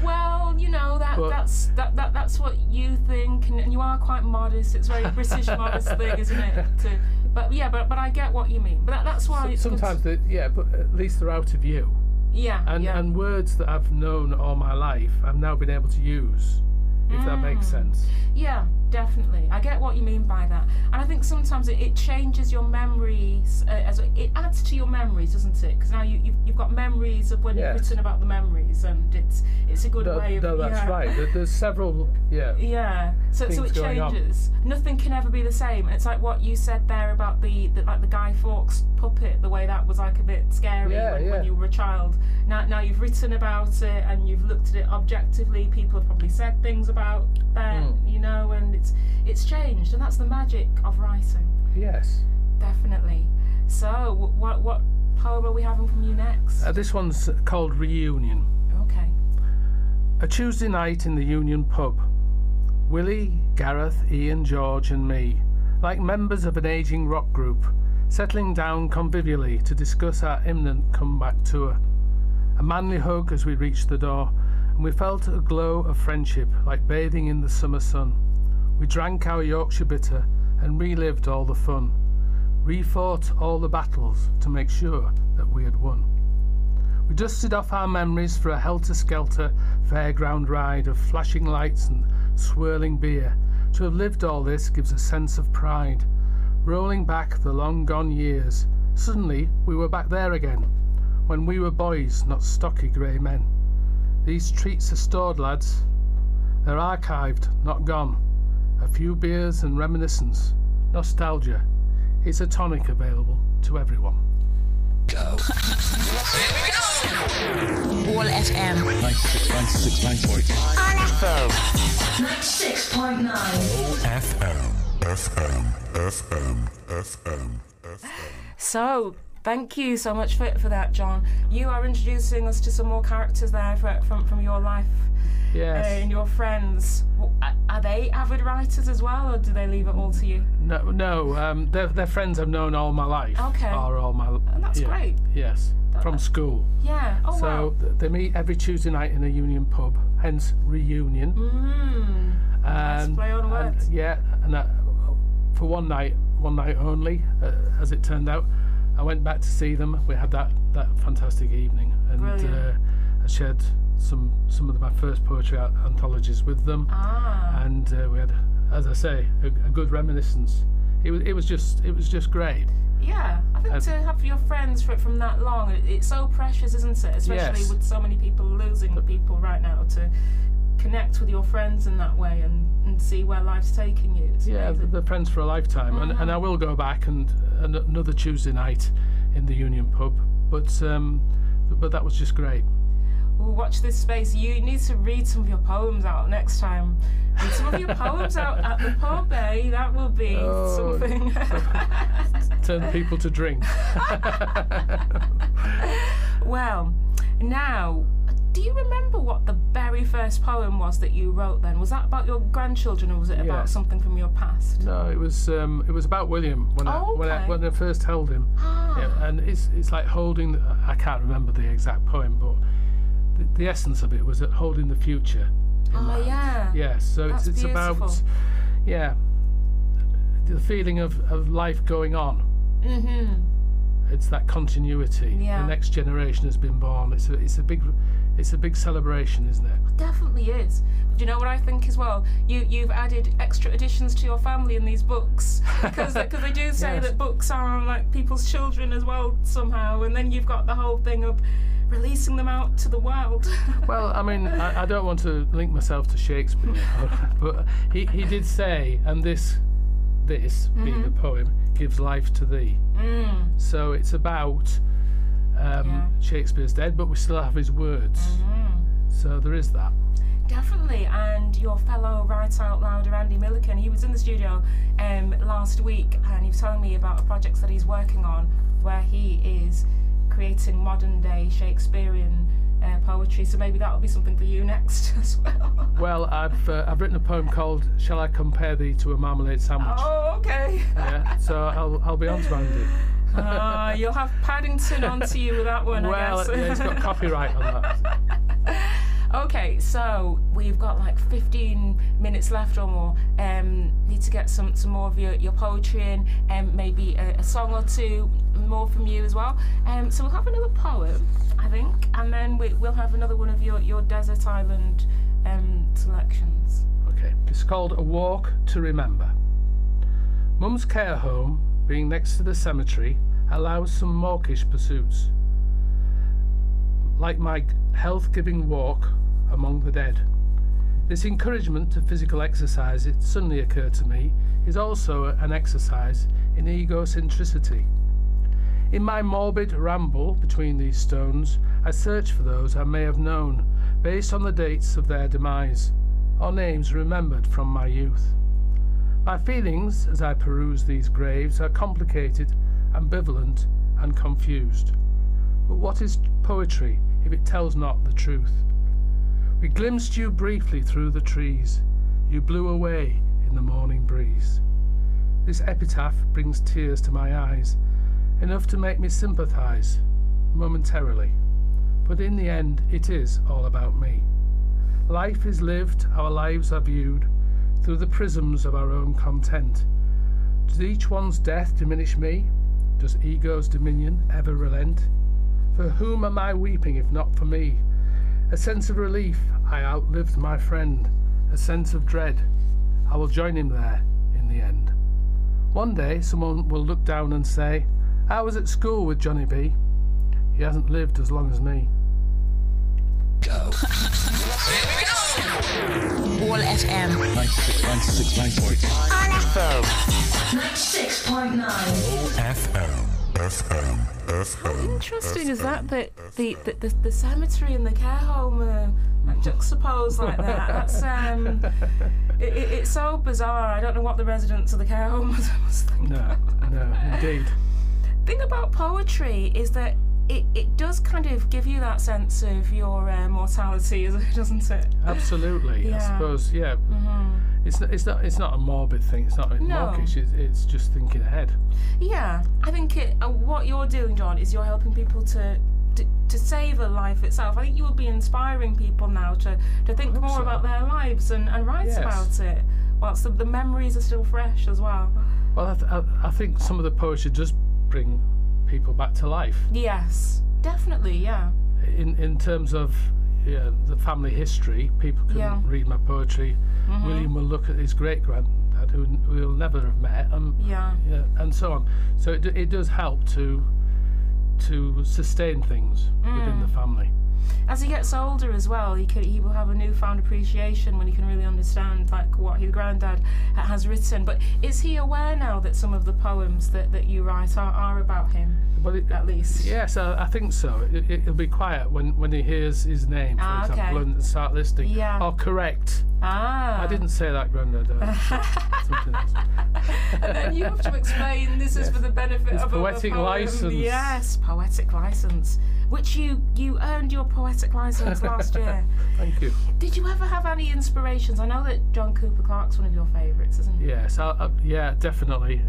Well, you know that But- that's that, that that's what you think, and, and you are quite modest. It's a very British modest thing, isn't it? To, but yeah, but but I get what you mean. But that, that's why it's good sometimes, they, yeah, but at least they're out of view. Yeah, and yeah. and words that I've known all my life, I've now been able to use, if that makes Mm. sense. Yeah, Definitely, I get what you mean by that, and I think sometimes it, it changes your memories. Uh, as it adds to your memories, doesn't it? Because now you, you've, you've got memories of when Yes. you've written about the memories, and it's it's a good No, way of. no, that's yeah. right. There- There's several. Yeah. Yeah, so so it changes. Nothing can ever be the same. It's like what you said there about the, the like the Guy Fawkes puppet, the way that was like a bit scary Yeah, when, when you were a child. Now now you've written about it and you've looked at it objectively. People have probably said things about that, Mm. you know, and it's it's changed, and that's the magic of writing, Yes. definitely. So what what poem are we having from you next? Uh, this one's called Reunion. okay. A Tuesday night in the Union pub. Willie, Gareth, Ian, George, and me, like members of an aging rock group, settling down convivially to discuss our imminent comeback tour. A manly hug as we reached the door, and we felt a glow of friendship like bathing in the summer sun. We drank our Yorkshire bitter and relived all the fun, refought all the battles to make sure that we had won. We dusted off our memories for a helter skelter fairground ride of flashing lights and swirling beer. To have lived all this gives a sense of pride. Rolling back the long gone years, suddenly we were back there again, when we were boys, not stocky grey men. These treats are stored, lads. They're archived, not gone. A few beers and reminiscence, nostalgia. It's a tonic available to everyone. All FM. 96, 96, 96. All FM. 96.9. FM. FM. FM. FM. FM. So, thank you so much for, for that, John. You are introducing us to some more characters there for, from, from your life uh, and your friends. Are they avid writers as well, or do they leave it all to you? No, no. Um, they're, they're friends I've known all my life. Okay. Or all my. And that's yeah, great. Yes, from school. Yeah. Oh, so wow. th- they meet every Tuesday night in a union pub, hence reunion. Mm. And, play on and- words. yeah, and uh, for one night, one night only, uh, as it turned out, I went back to see them. We had that, that fantastic evening, and uh, I shared some some of my first poetry an- anthologies with them, Ah. and uh, we had, as I say, a, a good reminiscence. It was it was just it was just great. Yeah, I think Uh, to have your friends for, from that long, it, it's so precious, isn't it? Especially Yes. with so many people losing people right now, to connect with your friends in that way and, and see where life's taking you. It's Yeah, amazing. they're friends for a lifetime, and, and I will go back and, and another Tuesday night in the Union pub. But um, but that was just great. Ooh, watch this space. You need to read some of your poems out next time. Read some of your poems out at the pub, eh? That will be Oh. something. Turn people to drink. well, now, do you remember what the very first poem was that you wrote then? Was that about your grandchildren or was it Yeah. about something from your past? no, it was um, it was about William when I Oh, when I when I first held him. Ah. Yeah, and it's it's like holding. I can't remember the exact poem, but the, the essence of it was that holding the future. Oh, yeah. Yeah. So That's it's it's about yeah the feeling of, of life going on. Mm-hmm. it's that continuity. Yeah. The next generation has been born. It's a it's a big it's a big celebration, isn't it? Definitely is. But you know what I think as well? You you've added extra additions to your family in these books because they, cause they do say Yes. that books are like people's children as well somehow, and then you've got the whole thing of releasing them out to the world. Well, I mean, I, I don't want to link myself to Shakespeare, but he, he did say, and this this being the poem gives life to thee. mm. So it's about um, Yeah. Shakespeare's dead, but we still have his words. Mm-hmm. So there is that. Definitely, and your fellow Write Out Louder, Andy Milliken, he was in the studio um, last week and he was telling me about a project that he's working on where he is creating modern day Shakespearean uh, poetry. So maybe that'll be something for you next as well. Well, I've uh, I've written a poem called "Shall I Compare Thee to a Marmalade Sandwich?" oh, okay. Yeah, so I'll I'll be on to Andy. Uh, you'll have Paddington onto you with that one, Well, I guess. yeah, he's got copyright on that. Okay, so we've got like 15 minutes left or more. Um, need to get some, some more of your, your poetry in, and maybe a, a song or two more from you as well. Um, so we'll have another poem, I think, and then we, we'll have another one of your, your desert island um, selections. Okay, it's called A Walk to Remember. Mum's care home, being next to the cemetery, allows some mawkish pursuits, like my health giving walk among the dead. This encouragement to physical exercise, it suddenly occurred to me, is also an exercise in egocentricity. In my morbid ramble between these stones, I search for those I may have known, based on the dates of their demise, or names remembered from my youth. My feelings as I peruse these graves are complicated, ambivalent, and confused. But what is poetry if it tells not the truth? We glimpsed you briefly through the trees. You blew away in the morning breeze. This epitaph brings tears to my eyes, enough to make me sympathise momentarily. But in the end, it is all about me. Life is lived, our lives are viewed through the prisms of our own content. Does each one's death diminish me? Does ego's dominion ever relent? For whom am I weeping if not for me? A sense of relief, I outlived my friend. A sense of dread, I will join him there in the end. One day someone will look down and say, I was at school with Johnny B. He hasn't lived as long as me. All FM. 96.9. All FM. 96.9. FM. FM. FM. Interesting is that that the, the, the, the cemetery and the care home are like juxtaposed like that. That's um, it, it, it's so bizarre. I don't know what the residents of the care home must must think. No, no, indeed. thing about poetry is that it, it does kind of give you that sense of your uh, mortality, doesn't it? Absolutely. I Yeah. suppose, yeah. It's, not, it's, not, it's not a morbid thing, it's not No. mawkish, it's, it's just thinking ahead. Yeah, I think it, uh, what you're doing, John, is you're helping people to. To, to savour life itself. I think you will be inspiring people now to, to think more so. about their lives and, and write Yes. about it, whilst the, the memories are still fresh as well. Well, I, th- I, I think some of the poetry does bring people back to life. Yes, definitely, yeah. in in terms of yeah, the family history, people can Yeah. Mm-hmm. read my poetry. William will look at his great granddad, who we'll never have met, and Yeah. yeah, and so on. So it, it does help to to sustain things within Mm. the family. As he gets older as well, he he will have a newfound appreciation when he can really understand like what his granddad has written. But is he aware now that some of the poems that, that you write are, are about him? But it, At least. yes, I, I think so. It, it, it'll be quiet when, when he hears his name, for Ah, example, okay. and start listening. Yeah. Or correct. Ah. I didn't say that, Grandad. And then you have to explain this is for the benefit It's of poetic license. Yes, poetic license, which you you earned your poetic license last year. Thank you. Did you ever have any inspirations? I know that John Cooper Clarke's one of your favourites, isn't he? Yes, I, I, yeah, definitely.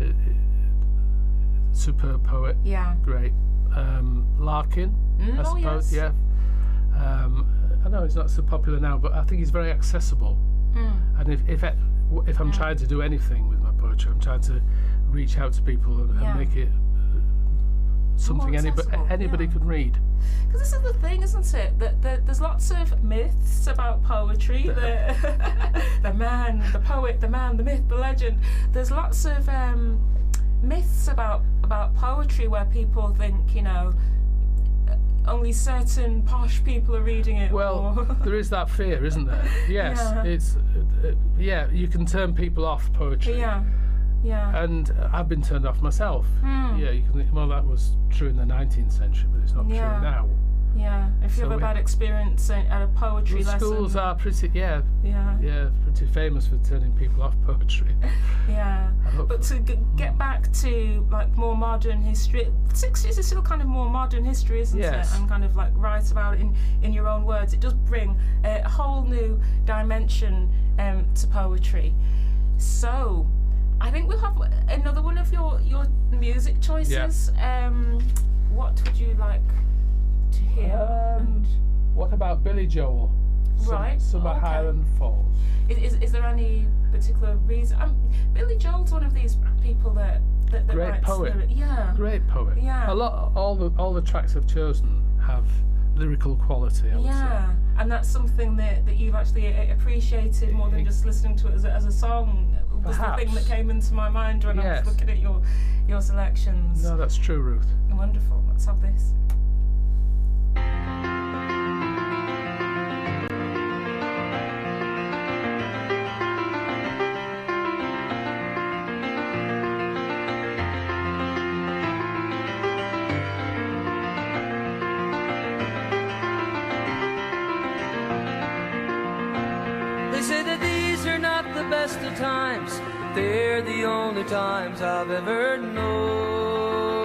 Superb poet. Yeah. great. Um, Larkin, Mm, I oh, suppose, yes. yeah. Um, I know he's not so popular now, but I think he's very accessible. Mm. And if if, it, if I'm trying to do anything with my poetry, I'm trying to reach out to people and, Yeah. and make it uh, something anybody anybody yeah. can read. Because this is the thing, isn't it? That, that there's lots of myths about poetry. The, the man, the poet, the man, the myth, the legend. There's lots of um, myths about about poetry where people think, you know, only certain posh people are reading it. Well, there is that fear, isn't there? Yes, Yeah. it's uh, yeah. You can turn people off poetry. yeah, yeah. And I've been turned off myself. Hmm. Yeah, you can. think, Well, that was true in the 19th century, but it's not Yeah. true now. Yeah, if you so have a bad experience at a poetry The lesson. schools are pretty, yeah, Yeah, yeah, pretty famous for turning people off poetry. yeah. But to g- get back to like more modern history, the 60s is still kind of more modern history, isn't Yes. it? And kind of like write about it in, in your own words. It does bring a, whole new dimension um, to poetry. So, I think we'll have another one of your, your music choices. Um, what would you like to hear? Um, And what about Billy Joel? Some, Right, okay. Highland Falls. is, is, is there any particular reason? Um, Billy Joel's one of these people that. that, that Great writes poet. lyric- Yeah. Great poet. Yeah. A lot. All the all the tracks I've chosen have lyrical quality. Yeah, and that's something that, that you've actually appreciated more than just listening to it as a, as a song. Was the thing that came into my mind when I was looking at your your selections. No, that's true, Ruth. Wonderful. Let's have this. Times, but they're the only times I've ever known.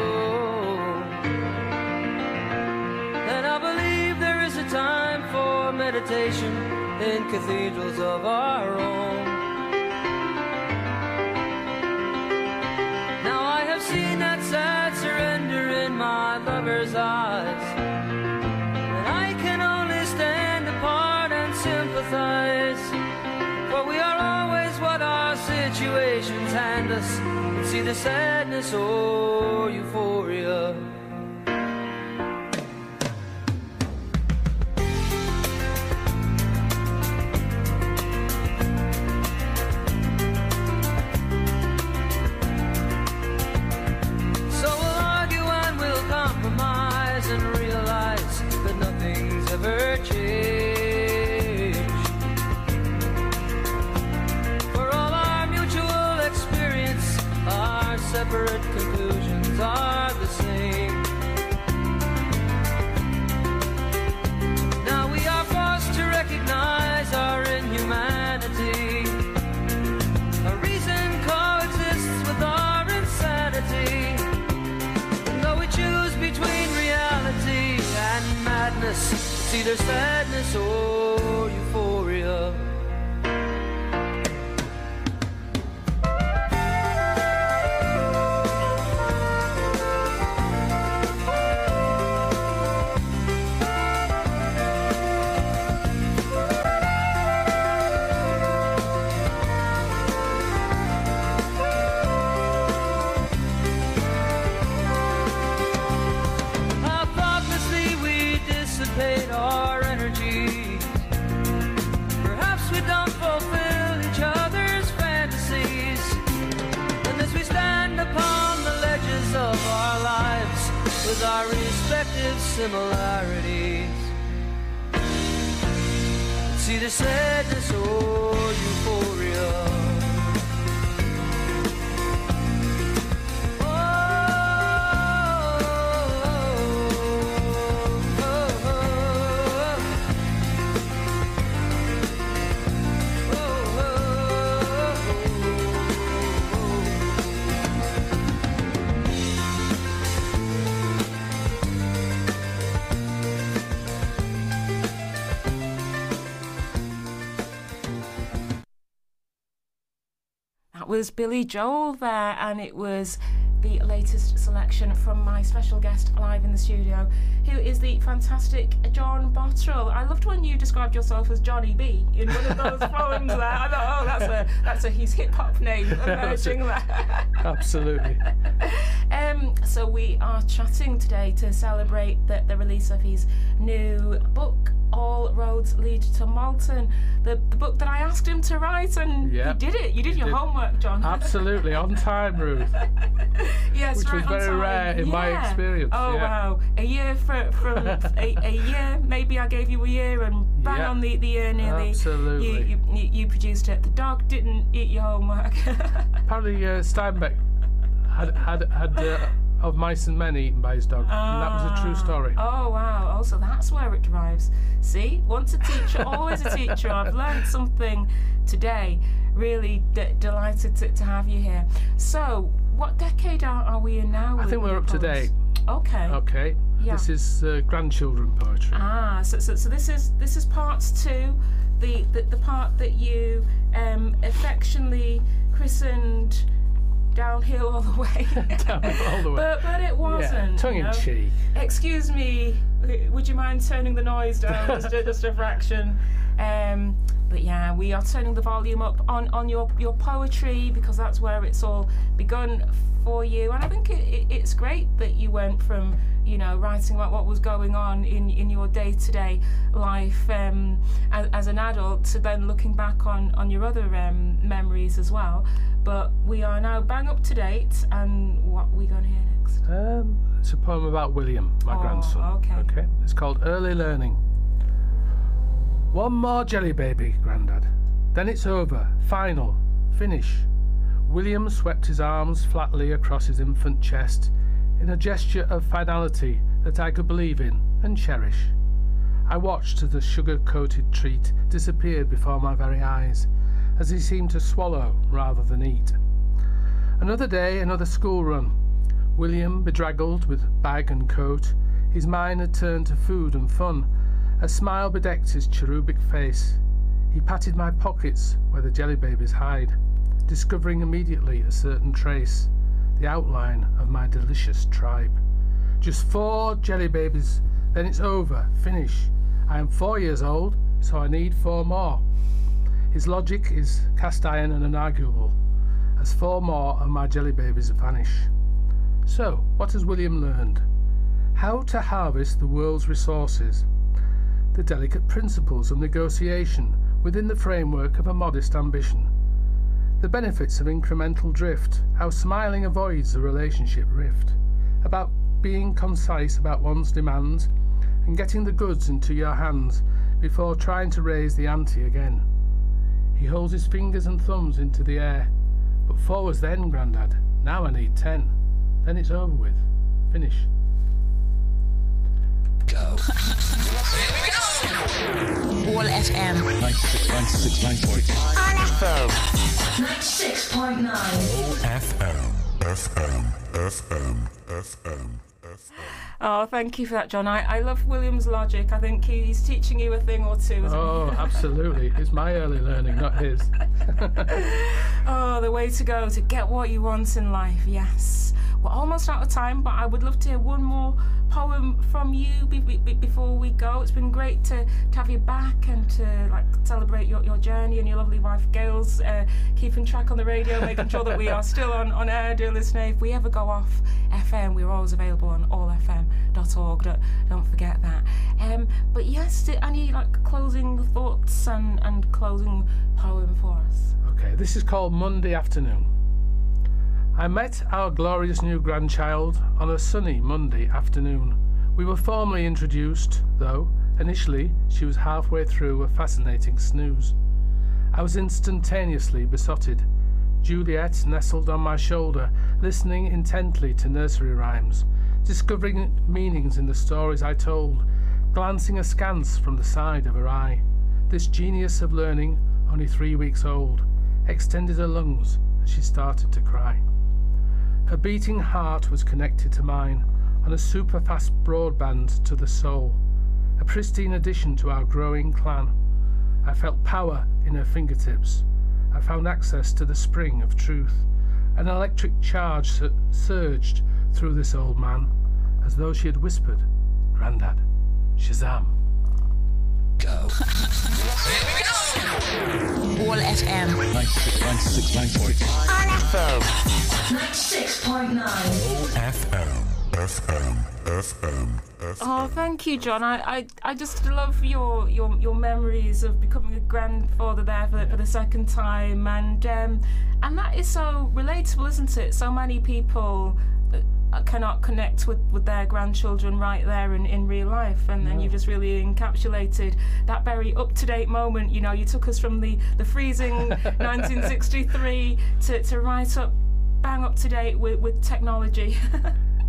Time for meditation in cathedrals of our own. Now I have seen that sad surrender in my lover's eyes. And I can only stand apart and sympathize. For we are always what our situations hand us. And see the sadness or euphoria. Was Billy Joel there, and it was the latest selection from my special guest live in the studio, who is the fantastic John Botterill. I loved when you described yourself as Johnny B in one of those poems there. I thought, oh, that's a that's a his hip hop name emerging there. Absolutely. Um, so we are chatting today to celebrate the, the release of his new book, Roads Lead to Malton. The, the book that I asked him to write, and Yeah, you did it. You did your did. homework, John. Absolutely. On time, Ruth. yes, which right was on very time. rare in my experience, Oh yeah. wow, a year for, from a, a year. Maybe I gave you a year, and bang Yeah. on the, the year nearly. Absolutely. You, you, you, you produced it. The dog didn't eat your homework. Apparently, uh, Steinbeck had had had uh, of mice and men eaten by his dog, and that was a true story. Oh wow! Oh, so that's where it derives. See, once a teacher, always a teacher. I've learned something today. Really d- delighted to, to have you here. So, what decade are, are we in now? I think we're up to date. Okay. Okay. Yeah. This is uh, grandchildren poetry. Ah, so, so, so this is this is part two, the the, the part that you um, affectionately christened downhill all the way. Down all the way. But but it wasn't. yeah, tongue you in know? cheek. Excuse me, would you mind turning the noise down just, a, just a fraction? Um, but yeah, we are turning the volume up on, on your, your poetry because that's where it's all begun for you. And I think it, it, it's great that you went from, you know, writing about what was going on in, in your day to day life um, as, as an adult to then looking back on, on your other um, memories as well. But we are now bang up to date, and what are we going to hear next? Um, it's a poem about William, my Oh, grandson. okay. Okay. It's called Early Learning. One more jelly baby, Grandad. Then it's over. Final. Finish. William swept his arms flatly across his infant chest in a gesture of finality that I could believe in and cherish. I watched as the sugar coated treat disappeared before my very eyes, as he seemed to swallow rather than eat. Another day, another school run. William, bedraggled with bag and coat, his mind had turned to food and fun. A smile bedecked his cherubic face. He patted my pockets where the jelly babies hide, discovering immediately a certain trace, the outline of my delicious tribe. Just four jelly babies, then it's over, finish. I am four years old, so I need four more. His logic is cast iron and unarguable, as four more of my jelly babies vanish. So, what has William learned? How to harvest the world's resources, the delicate principles of negotiation within the framework of a modest ambition, the benefits of incremental drift, how smiling avoids a relationship rift, about being concise about one's demands and getting the goods into your hands before trying to raise the ante again. He holds his fingers and thumbs into the air. But four was then, Grandad. Now I need ten. Then it's over with. Finish. All FM. 96.9. All FM. 96.9. FM. FM. FM. FM. FM. Oh, thank you for that, John. I, I love William's logic. I think he's teaching you a thing or two. Oh, absolutely. It's my early learning, not his. Oh, the way to go to get what you want in life. Yes. We're almost out of time, but I would love to hear one more poem from you be, be, be- before we go. It's been great to, to have you back and to like celebrate your, your journey and your lovely wife Gail's uh, keeping track on the radio, making sure that we are still on, on air, dear listener. If we ever go off FM, we're always available on allfm.org. Don't, don't forget that. Um, but yes, any like closing thoughts and, and closing poem for us? Okay, this is called Monday Afternoon. I met our glorious new grandchild on a sunny Monday afternoon. We were formally introduced, though initially she was halfway through a fascinating snooze. I was instantaneously besotted. Juliet nestled on my shoulder, listening intently to nursery rhymes, discovering meanings in the stories I told, glancing askance from the side of her eye. This genius of learning, only three weeks old, extended her lungs as she started to cry. Her beating heart was connected to mine on a super fast broadband to the soul, a pristine addition to our growing clan. I felt power in her fingertips. I found access to the spring of truth. An electric charge sur- surged through this old man, as though she had whispered, Grandad, Shazam. All FM. 96.9. All FM. 96.9. FM. FM. FM. FM. Oh, thank you, John. I, I, I just love your, your your memories of becoming a grandfather there for, for the second time, and um, and that is so relatable, isn't it? So many people cannot connect with, with their grandchildren right there in, in real life, and then you've just really encapsulated that very up to date moment. You know, you took us from the the freezing 1963 to, to right up, bang up to date with, with technology.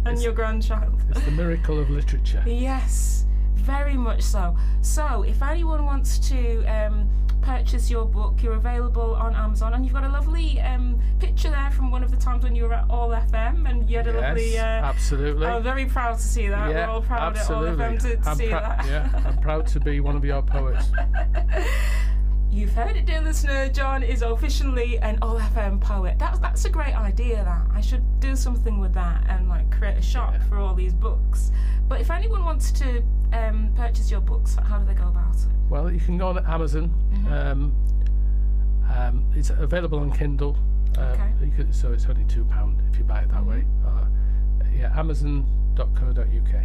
And your grandchild. It's the miracle of literature. Yes, very much so. So, if anyone wants to um, purchase your book, you're available on Amazon, and you've got a lovely um, picture there from one of the times when you were at All FM, and you had a lovely. Yes, Uh, absolutely. I'm very proud to see that. yeah, We're all proud absolutely. at All FM to, to see prou- that. yeah, I'm proud to be one of your poets. You've heard it, dear listener. John is officially an All FM poet. That's that's a great idea. That I should do something with that and like create a shop Yeah. for all these books. But if anyone wants to um, purchase your books? How do they go about it? Well, you can go on Amazon. Mm-hmm. Um, um, it's available on Kindle. Uh, Okay. you could, so it's only two pound if you buy it that Mm-hmm. way. Uh, yeah, Amazon.co.uk.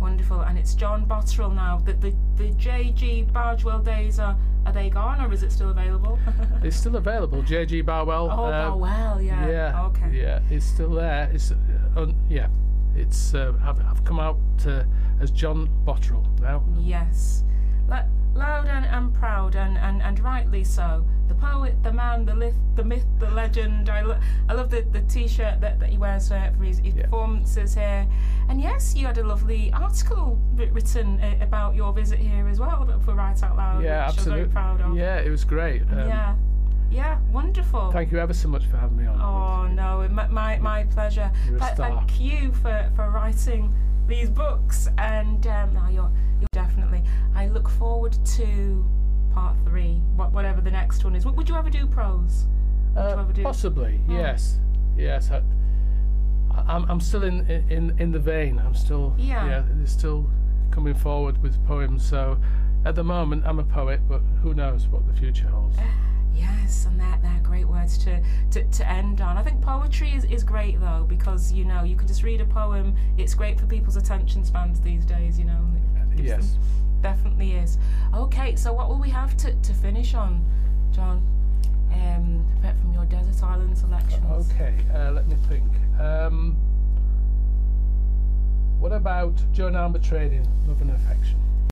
Wonderful, and it's John Botterill now. The the, the JG Bargewell days are are they gone or is it still available? It's still available. JG Barwell. oh, uh, oh well, yeah. Yeah. Okay. Yeah, it's still there. It's uh, yeah. It's uh, I've, I've come out uh, as John Botterill now. Yes. Loud and, and proud, and, and, and rightly so. The poet, the man, the myth, the myth, the legend. I, lo- I love the, the t shirt that, that he wears for his, his Yeah. performances here. And yes, you had a lovely article wri- written uh, about your visit here as well for Write Out Loud, yeah, which absolutely. I'm very proud of. Yeah, it was great. Um, yeah. Yeah, wonderful. Thank you ever so much for having me on. Oh no, my my, my pleasure. You're a Th- star. Thank you for, for writing these books, and um, now you're you're definitely. I look forward to part three, whatever the next one is. Would you ever do prose? Uh, do? possibly, Oh. yes, yes. I, I'm, I'm still in, in in the vein. I'm still Yeah. it's still coming forward with poems. So at the moment, I'm a poet, but who knows what the future holds? Yes, and they're, they're great words to, to, to end on. I think poetry is, is great though because you know you can just read a poem. It's great for people's attention spans these days. You know. Yes. definitely is. Okay, so what will we have to, to finish on, John? Um, apart from your desert island selections. Okay, uh, let me think. Um, what about Joan Armatrading, Love and Affection?